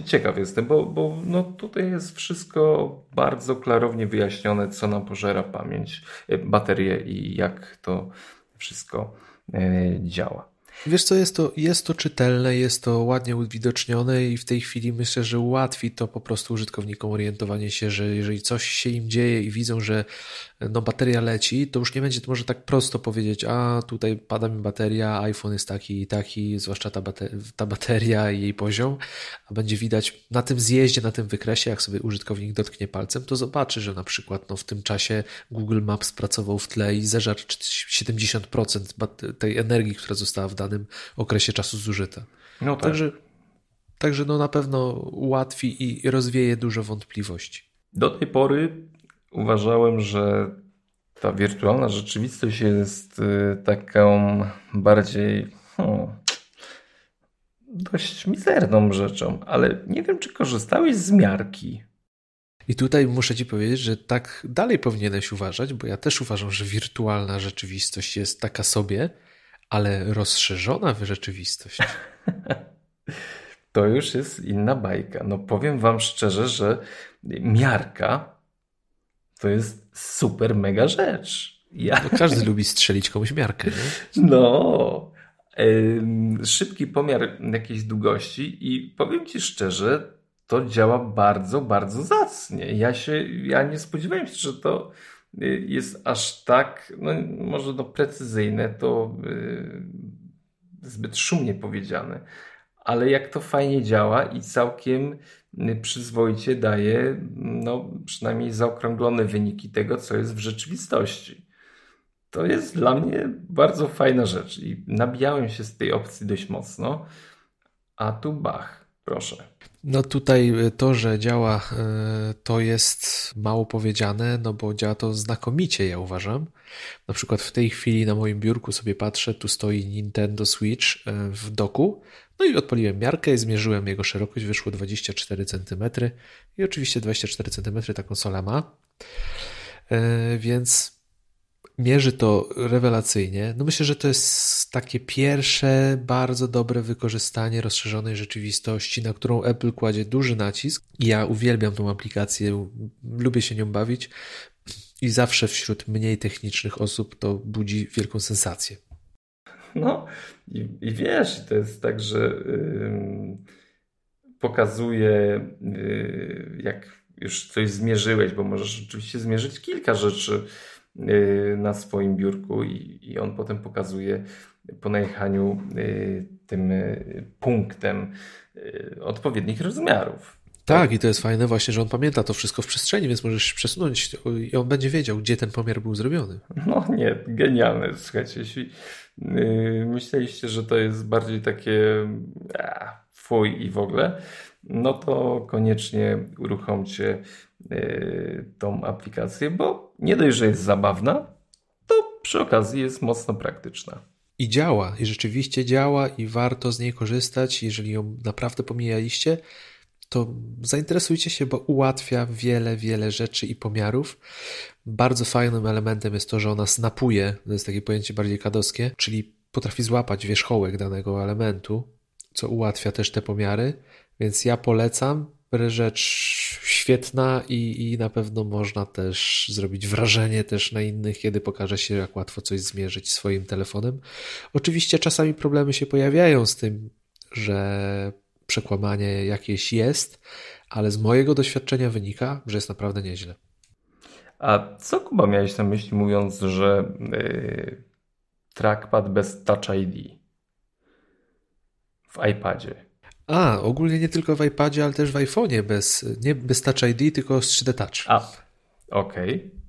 S1: ciekaw jestem, bo, bo no tutaj jest wszystko bardzo klarownie wyjaśnione, co nam pożera pamięć, baterię i jak to wszystko działa.
S2: Wiesz co, jest to, jest to czytelne, jest to ładnie uwidocznione i w tej chwili myślę, że ułatwi to po prostu użytkownikom orientowanie się, że jeżeli coś się im dzieje i widzą, że no, bateria leci, to już nie będzie to może tak prosto powiedzieć, a tutaj pada mi bateria, iPhone jest taki i taki, zwłaszcza ta, bateria, ta bateria i jej poziom, a będzie widać na tym zjeździe, na tym wykresie, jak sobie użytkownik dotknie palcem, to zobaczy, że na przykład no, w tym czasie Google Maps pracował w tle i zeżarł 70% tej energii, która została w danym okresie czasu zużyta. No tak. Także, także no na pewno ułatwi i rozwieje dużo wątpliwości.
S1: Do tej pory uważałem, że ta wirtualna rzeczywistość jest y, taką bardziej hmm, dość mizerną rzeczą, ale nie wiem, czy korzystałeś z miarki.
S2: I tutaj muszę Ci powiedzieć, że tak dalej powinieneś uważać, bo ja też uważam, że wirtualna rzeczywistość jest taka sobie, ale rozszerzona rzeczywistość.
S1: to już jest inna bajka. No powiem Wam szczerze, że miarka to jest super mega rzecz.
S2: Ja... No każdy lubi strzelić komuś miarkę, nie?
S1: No, szybki pomiar jakiejś długości i powiem Ci szczerze, to działa bardzo, bardzo zacnie. Ja się, ja nie spodziewałem się, że to y, jest aż tak, no może no precyzyjne, to yy, zbyt szumnie powiedziane, ale jak to fajnie działa i całkiem y, przyzwoicie daje, no przynajmniej zaokrąglone wyniki tego, co jest w rzeczywistości. To jest dla mnie bardzo fajna rzecz i nabijałem się z tej opcji dość mocno, a tu bach, proszę.
S2: No tutaj e, to, że działa, e, to jest mało powiedziane, no bo działa to znakomicie, ja uważam. Na przykład w tej chwili na moim biurku sobie patrzę, tu stoi Nintendo Switch e, w doku, no i odpaliłem miarkę i zmierzyłem jego szerokość, wyszło 24 cm i oczywiście 24 cm ta konsola ma, więc mierzy to rewelacyjnie. No myślę, że to jest takie pierwsze bardzo dobre wykorzystanie rozszerzonej rzeczywistości, na którą Apple kładzie duży nacisk. Ja uwielbiam tą aplikację, lubię się nią bawić i zawsze wśród mniej technicznych osób to budzi wielką sensację.
S1: No i, i wiesz, to jest tak, że yy, pokazuje, yy, jak już coś zmierzyłeś, bo możesz oczywiście zmierzyć kilka rzeczy na swoim biurku i, i on potem pokazuje po najechaniu y, tym y, punktem odpowiednich rozmiarów.
S2: Tak, i to jest fajne właśnie, że on pamięta to wszystko w przestrzeni, więc możesz przesunąć i on będzie wiedział, gdzie ten pomiar był zrobiony.
S1: No nie, genialne. Słuchajcie, jeśli myśleliście, że to jest bardziej takie a, fuj i w ogóle, no to koniecznie uruchomcie Y, tą aplikację, bo nie dość, że jest zabawna, to przy okazji jest mocno praktyczna.
S2: I działa, i rzeczywiście działa, i warto z niej korzystać. Jeżeli ją naprawdę pomijaliście, to zainteresujcie się, bo ułatwia wiele, wiele rzeczy i pomiarów. Bardzo fajnym elementem jest to, że ona snapuje, to jest takie pojęcie bardziej kadowskie, czyli potrafi złapać wierzchołek danego elementu, co ułatwia też te pomiary, więc ja polecam rzecz świetna i, i na pewno można też zrobić wrażenie też na innych, kiedy pokaże się, jak łatwo coś zmierzyć swoim telefonem. Oczywiście czasami problemy się pojawiają z tym, że przekłamanie jakieś jest, ale z mojego doświadczenia wynika, że jest naprawdę nieźle.
S1: A co Kuba miałeś na myśli mówiąc, że yy, trackpad bez Touch ID w iPadzie?
S2: A, ogólnie nie tylko w iPadzie, ale też w iPhone'ie bez, nie bez Touch ID, tylko z 3D Touch.
S1: A, okej. Okay.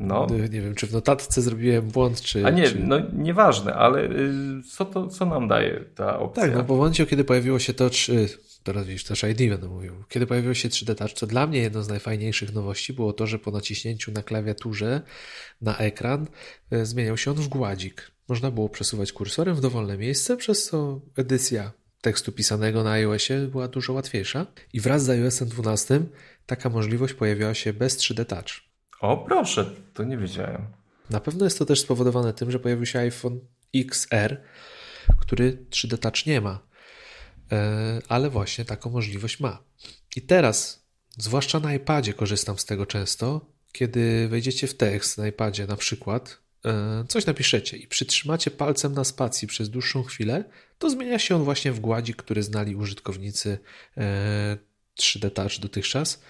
S2: No. Nie wiem, czy w notatce zrobiłem błąd, czy.
S1: A nie,
S2: czy...
S1: no nieważne, ale y, co, to, co nam daje ta opcja?
S2: Tak, no bo w momencie, kiedy pojawiło się to, czy, teraz widzisz, Touch ID będę mówił, kiedy pojawiło się 3D Touch, to dla mnie jedną z najfajniejszych nowości było to, że po naciśnięciu na klawiaturze na ekran y, zmieniał się on w gładzik. Można było przesuwać kursorem w dowolne miejsce, przez co edycja tekstu pisanego na iOSie była dużo łatwiejsza i wraz z iOSem 12 taka możliwość pojawiła się bez 3D Touch.
S1: O proszę, to nie wiedziałem.
S2: Na pewno jest to też spowodowane tym, że pojawił się iPhone XR, który 3D Touch nie ma, e, ale właśnie taką możliwość ma. I teraz, zwłaszcza na iPadzie korzystam z tego często, kiedy wejdziecie w tekst na iPadzie na przykład, coś napiszecie i przytrzymacie palcem na spacji przez dłuższą chwilę, to zmienia się on właśnie w gładzik, który znali użytkownicy 3D e, Touch dotychczas.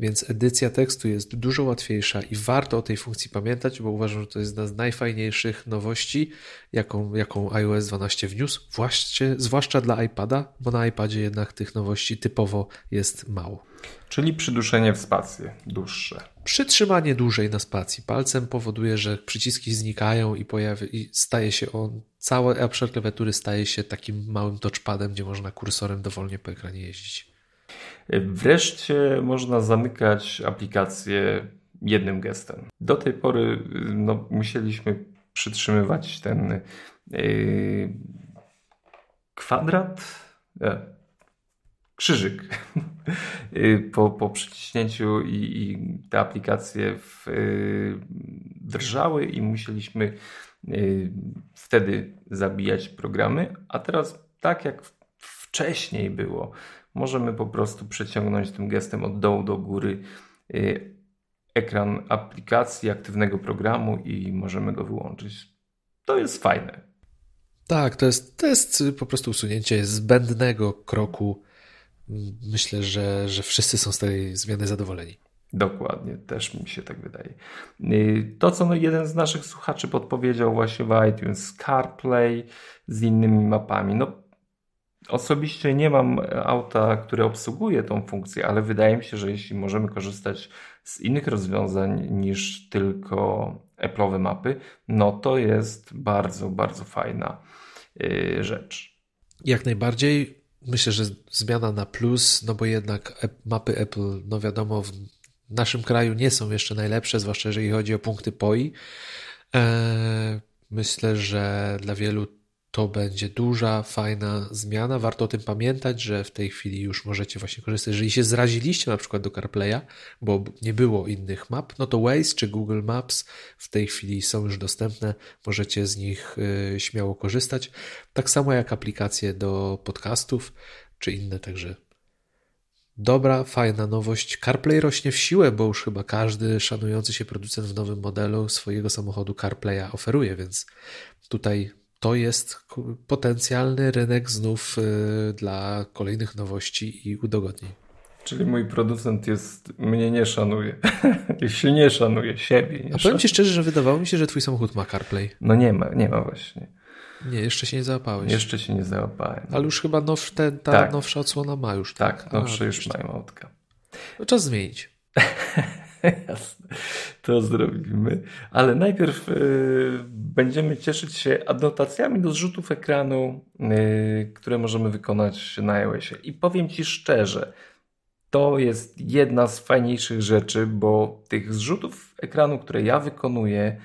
S2: Więc edycja tekstu jest dużo łatwiejsza i warto o tej funkcji pamiętać, bo uważam, że to jest jedna z najfajniejszych nowości, jaką, jaką iOS 12 wniósł, właśnie, zwłaszcza dla iPada, bo na iPadzie jednak tych nowości typowo jest mało.
S1: Czyli przyduszenie w spację dłuższe.
S2: Przytrzymanie dłużej na spacji palcem powoduje, że przyciski znikają i, pojawi, i staje się on, całe obszar klawiatury staje się takim małym touchpadem, gdzie można kursorem dowolnie po ekranie jeździć.
S1: Wreszcie można zamykać aplikację jednym gestem. Do tej pory no, musieliśmy przytrzymywać ten yy, kwadrat, e, krzyżyk yy, po, po przyciśnięciu i, i te aplikacje w, yy, drżały i musieliśmy yy, wtedy zabijać programy, a teraz tak jak wcześniej było, możemy po prostu przeciągnąć tym gestem od dołu do góry y, ekran aplikacji, aktywnego programu i możemy go wyłączyć. To jest fajne.
S2: Tak, to jest, to jest po prostu usunięcie zbędnego kroku. Myślę, że, że wszyscy są z tej zmiany zadowoleni.
S1: Dokładnie, też mi się tak wydaje. Y, to, co no jeden z naszych słuchaczy podpowiedział właśnie w iTunes, CarPlay z innymi mapami. No, osobiście nie mam auta, które obsługuje tą funkcję, ale wydaje mi się, że jeśli możemy korzystać z innych rozwiązań niż tylko Apple'owe mapy, no to jest bardzo, bardzo fajna y, rzecz.
S2: Jak najbardziej. Myślę, że zmiana na plus, no bo jednak mapy Apple, no wiadomo, w naszym kraju nie są jeszcze najlepsze, zwłaszcza jeżeli chodzi o punkty POI. E, myślę, że dla wielu to będzie duża, fajna zmiana. Warto o tym pamiętać, że w tej chwili już możecie właśnie korzystać. Jeżeli się zraziliście na przykład do CarPlaya, bo nie było innych map, no to Waze czy Google Maps w tej chwili są już dostępne. Możecie z nich y, śmiało korzystać. Tak samo jak aplikacje do podcastów czy inne, także dobra, fajna nowość. CarPlay rośnie w siłę, bo już chyba każdy szanujący się producent w nowym modelu swojego samochodu CarPlaya oferuje, więc tutaj to jest potencjalny rynek znów y, dla kolejnych nowości i udogodnień.
S1: Czyli mój producent jest, mnie nie szanuje. Jeśli nie szanuje siebie. Nie
S2: A powiem Ci szczerze, że wydawało mi się, że Twój samochód ma CarPlay.
S1: No nie ma, nie ma właśnie.
S2: Nie, jeszcze się nie załapałeś.
S1: Jeszcze się nie załapałem.
S2: Ale już chyba now, ten, ta tak. nowsza odsłona ma już.
S1: Tak, tak nowsze już mają autka.
S2: No czas zmienić.
S1: Jasne, to zrobimy. Ale najpierw y, będziemy cieszyć się adnotacjami do zrzutów ekranu, y, które możemy wykonać na iOSie. I powiem Ci szczerze, to jest jedna z fajniejszych rzeczy, bo tych zrzutów ekranu, które ja wykonuję,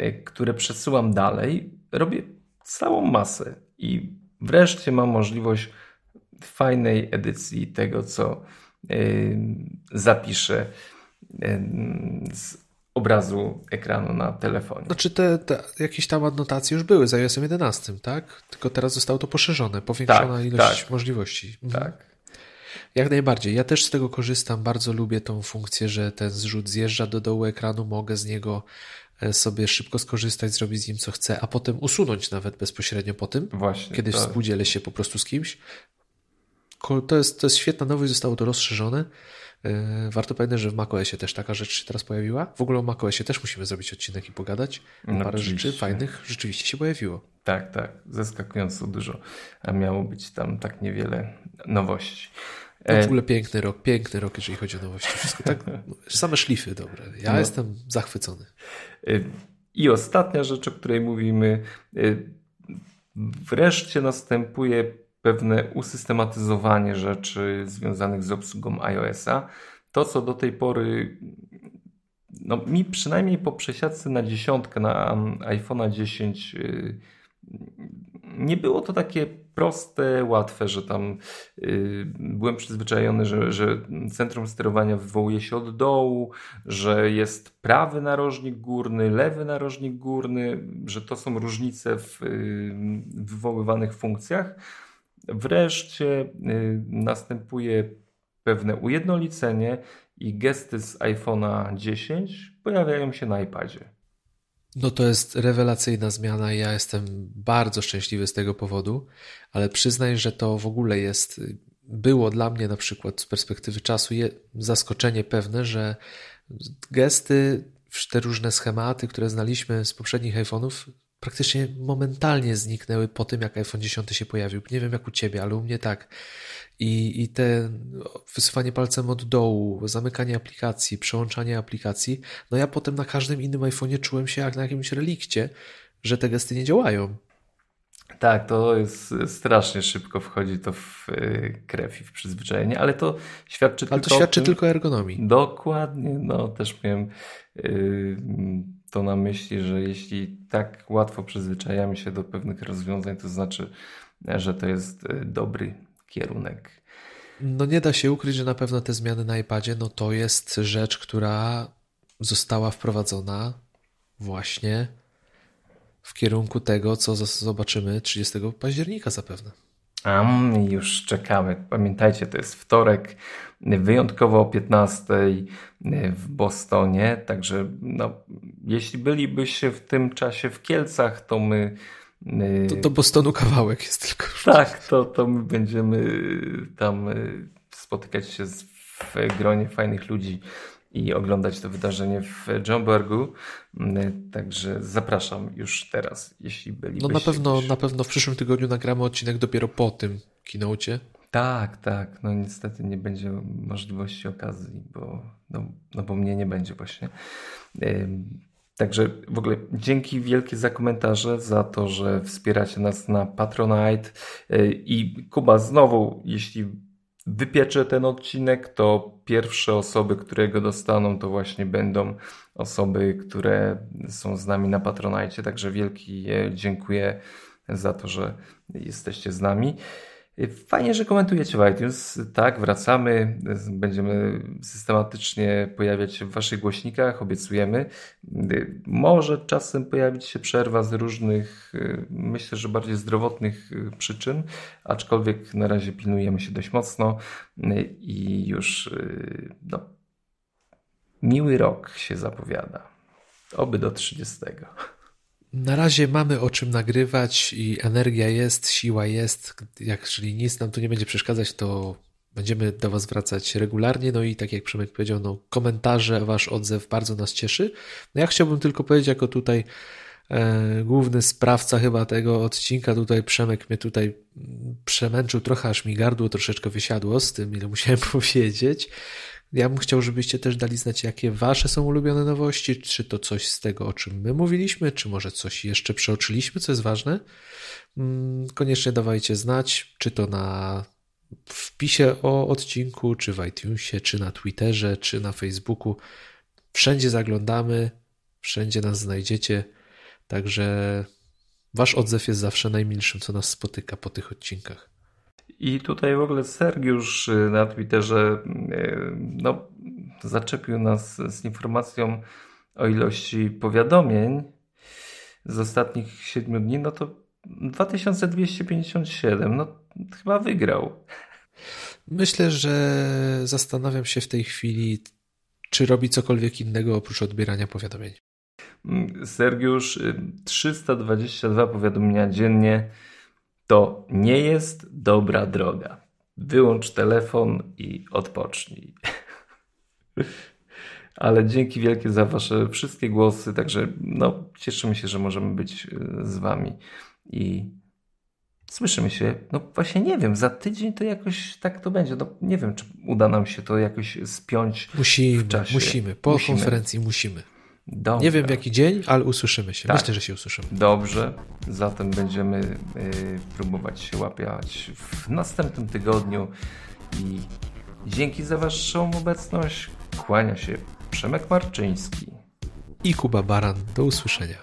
S1: y, które przesyłam dalej, robię całą masę. I wreszcie mam możliwość fajnej edycji tego, co zapiszę z obrazu ekranu na telefonie.
S2: Znaczy te, te jakieś tam adnotacje już były z iOS 11, tak? Tylko teraz zostało to poszerzone, powiększona tak, ilość tak, możliwości.
S1: Mhm. Tak.
S2: Jak najbardziej. Ja też z tego korzystam. Bardzo lubię tą funkcję, że ten zrzut zjeżdża do dołu ekranu, mogę z niego e, sobie szybko skorzystać, zrobić z nim co chcę, a potem usunąć nawet bezpośrednio po tym,
S1: Właśnie,
S2: kiedy
S1: tak.
S2: współdzielę się po prostu z kimś. To jest, to jest świetna nowość, zostało to rozszerzone. E, warto pamiętać, że w macOSie też taka rzecz się teraz pojawiła. W ogóle o macOSie też musimy zrobić odcinek i pogadać. No, Parę rzeczy fajnych rzeczywiście się pojawiło.
S1: Tak, tak. Zaskakująco dużo. A miało być tam tak niewiele nowości.
S2: No, w ogóle piękny rok, piękny rok, jeżeli chodzi o nowości. Wszystko tak, same szlify dobre. Ja no. jestem zachwycony.
S1: E, I ostatnia rzecz, o której mówimy. E, wreszcie następuje pewne usystematyzowanie rzeczy związanych z obsługą iOS-a. To, co do tej pory, no mi przynajmniej po przesiadce na dziesiątkę, na iPhone'a 10 y, nie było to takie proste, łatwe, że tam y, byłem przyzwyczajony, że, że centrum sterowania wywołuje się od dołu, że jest prawy narożnik górny, lewy narożnik górny, że to są różnice w y, wywoływanych funkcjach. Wreszcie y, następuje pewne ujednolicenie i gesty z iPhone'a 10 pojawiają się na iPadzie.
S2: No to jest rewelacyjna zmiana i ja jestem bardzo szczęśliwy z tego powodu, ale przyznaj, że to w ogóle jest, było dla mnie na przykład z perspektywy czasu zaskoczenie pewne, że gesty, te różne schematy, które znaliśmy z poprzednich iPhone'ów, praktycznie momentalnie zniknęły po tym, jak iPhone 10 się pojawił. Nie wiem jak u ciebie, ale u mnie tak. I, i te wysuwanie palcem od dołu, zamykanie aplikacji, przełączanie aplikacji, no ja potem na każdym innym iPhone'ie czułem się jak na jakimś relikcie, że te gesty nie działają.
S1: Tak, to jest strasznie szybko wchodzi to w y, krew i w przyzwyczajenie, ale to świadczy
S2: ale
S1: tylko.
S2: Ale to świadczy tym... tylko o ergonomii.
S1: Dokładnie, no też miałem yy, to na myśli, że jeśli tak łatwo przyzwyczajamy się do pewnych rozwiązań, to znaczy, że to jest y, dobry kierunek.
S2: No nie da się ukryć, że na pewno te zmiany na iPadzie, no to jest rzecz, która została wprowadzona właśnie w kierunku tego, co zobaczymy 30 października zapewne.
S1: Um, już czekamy. Pamiętajcie, to jest wtorek, wyjątkowo o 15 w Bostonie. Także no, jeśli bylibyście w tym czasie w Kielcach, to my
S2: To do Bostonu kawałek jest tylko.
S1: Tak, to, to my będziemy tam spotykać się w gronie fajnych ludzi i oglądać to wydarzenie w Johnbergu. Także zapraszam już teraz, jeśli bylibyście.
S2: No na pewno, gdzieś... na pewno w przyszłym tygodniu nagramy odcinek dopiero po tym kinocie.
S1: Tak, tak. No niestety nie będzie możliwości okazji, bo, no, no bo mnie nie będzie właśnie. Także w ogóle dzięki wielkie za komentarze, za to, że wspieracie nas na Patronite. E, I Kuba, znowu, jeśli wypieczę ten odcinek, to pierwsze osoby, które go dostaną, to właśnie będą osoby, które są z nami na Patronite. Także wielki dziękuję za to, że jesteście z nami. Fajnie, że komentujecie w iTunes. Tak, wracamy. Będziemy systematycznie pojawiać się w Waszych głośnikach, obiecujemy. Może czasem pojawić się przerwa z różnych, myślę, że bardziej zdrowotnych przyczyn, aczkolwiek na razie pilnujemy się dość mocno i już no, miły rok się zapowiada. Oby do 30.
S2: Na razie mamy o czym nagrywać i energia jest, siła jest. Jak, jeżeli nic nam tu nie będzie przeszkadzać, to będziemy do Was wracać regularnie. No i tak jak Przemek powiedział, no, komentarze, Wasz odzew bardzo nas cieszy. No ja chciałbym tylko powiedzieć, jako tutaj e, główny sprawca chyba tego odcinka, tutaj Przemek mnie tutaj przemęczył trochę, aż mi gardło troszeczkę wysiadło z tym, ile musiałem powiedzieć. Ja bym chciał, żebyście też dali znać, jakie wasze są ulubione nowości, czy to coś z tego, o czym my mówiliśmy, czy może coś jeszcze przeoczyliśmy, co jest ważne. Mm, koniecznie dawajcie znać, czy to na wpisie o odcinku, czy w iTunesie, czy na Twitterze, czy na Facebooku. Wszędzie zaglądamy, wszędzie nas znajdziecie, także wasz odzew jest zawsze najmilszym, co nas spotyka po tych odcinkach.
S1: I tutaj w ogóle Sergiusz y, na Twitterze y, no, zaczepił nas z informacją o ilości powiadomień z ostatnich 7 dni, no to 2257, no chyba wygrał.
S2: Myślę, że zastanawiam się w tej chwili, czy robi cokolwiek innego oprócz odbierania powiadomień.
S1: Sergiusz, 322 y, powiadomienia dziennie to nie jest dobra droga. Wyłącz telefon i odpocznij. Ale dzięki wielkie za Wasze wszystkie głosy. Także no, cieszymy się, że możemy być e, z Wami i słyszymy się. No właśnie nie wiem, za tydzień to jakoś tak to będzie. No, nie wiem, czy uda nam się to jakoś spiąć
S2: musimy,
S1: w czasie.
S2: Musimy, po musimy. konferencji musimy. Nie wiem w jaki dzień, ale usłyszymy się. Tak. Myślę, że się usłyszymy.
S1: Dobrze, zatem będziemy y, próbować się łapiać w następnym tygodniu i dzięki za Waszą obecność. Kłania się Przemek Marczyński
S2: i Kuba Baran. Do usłyszenia.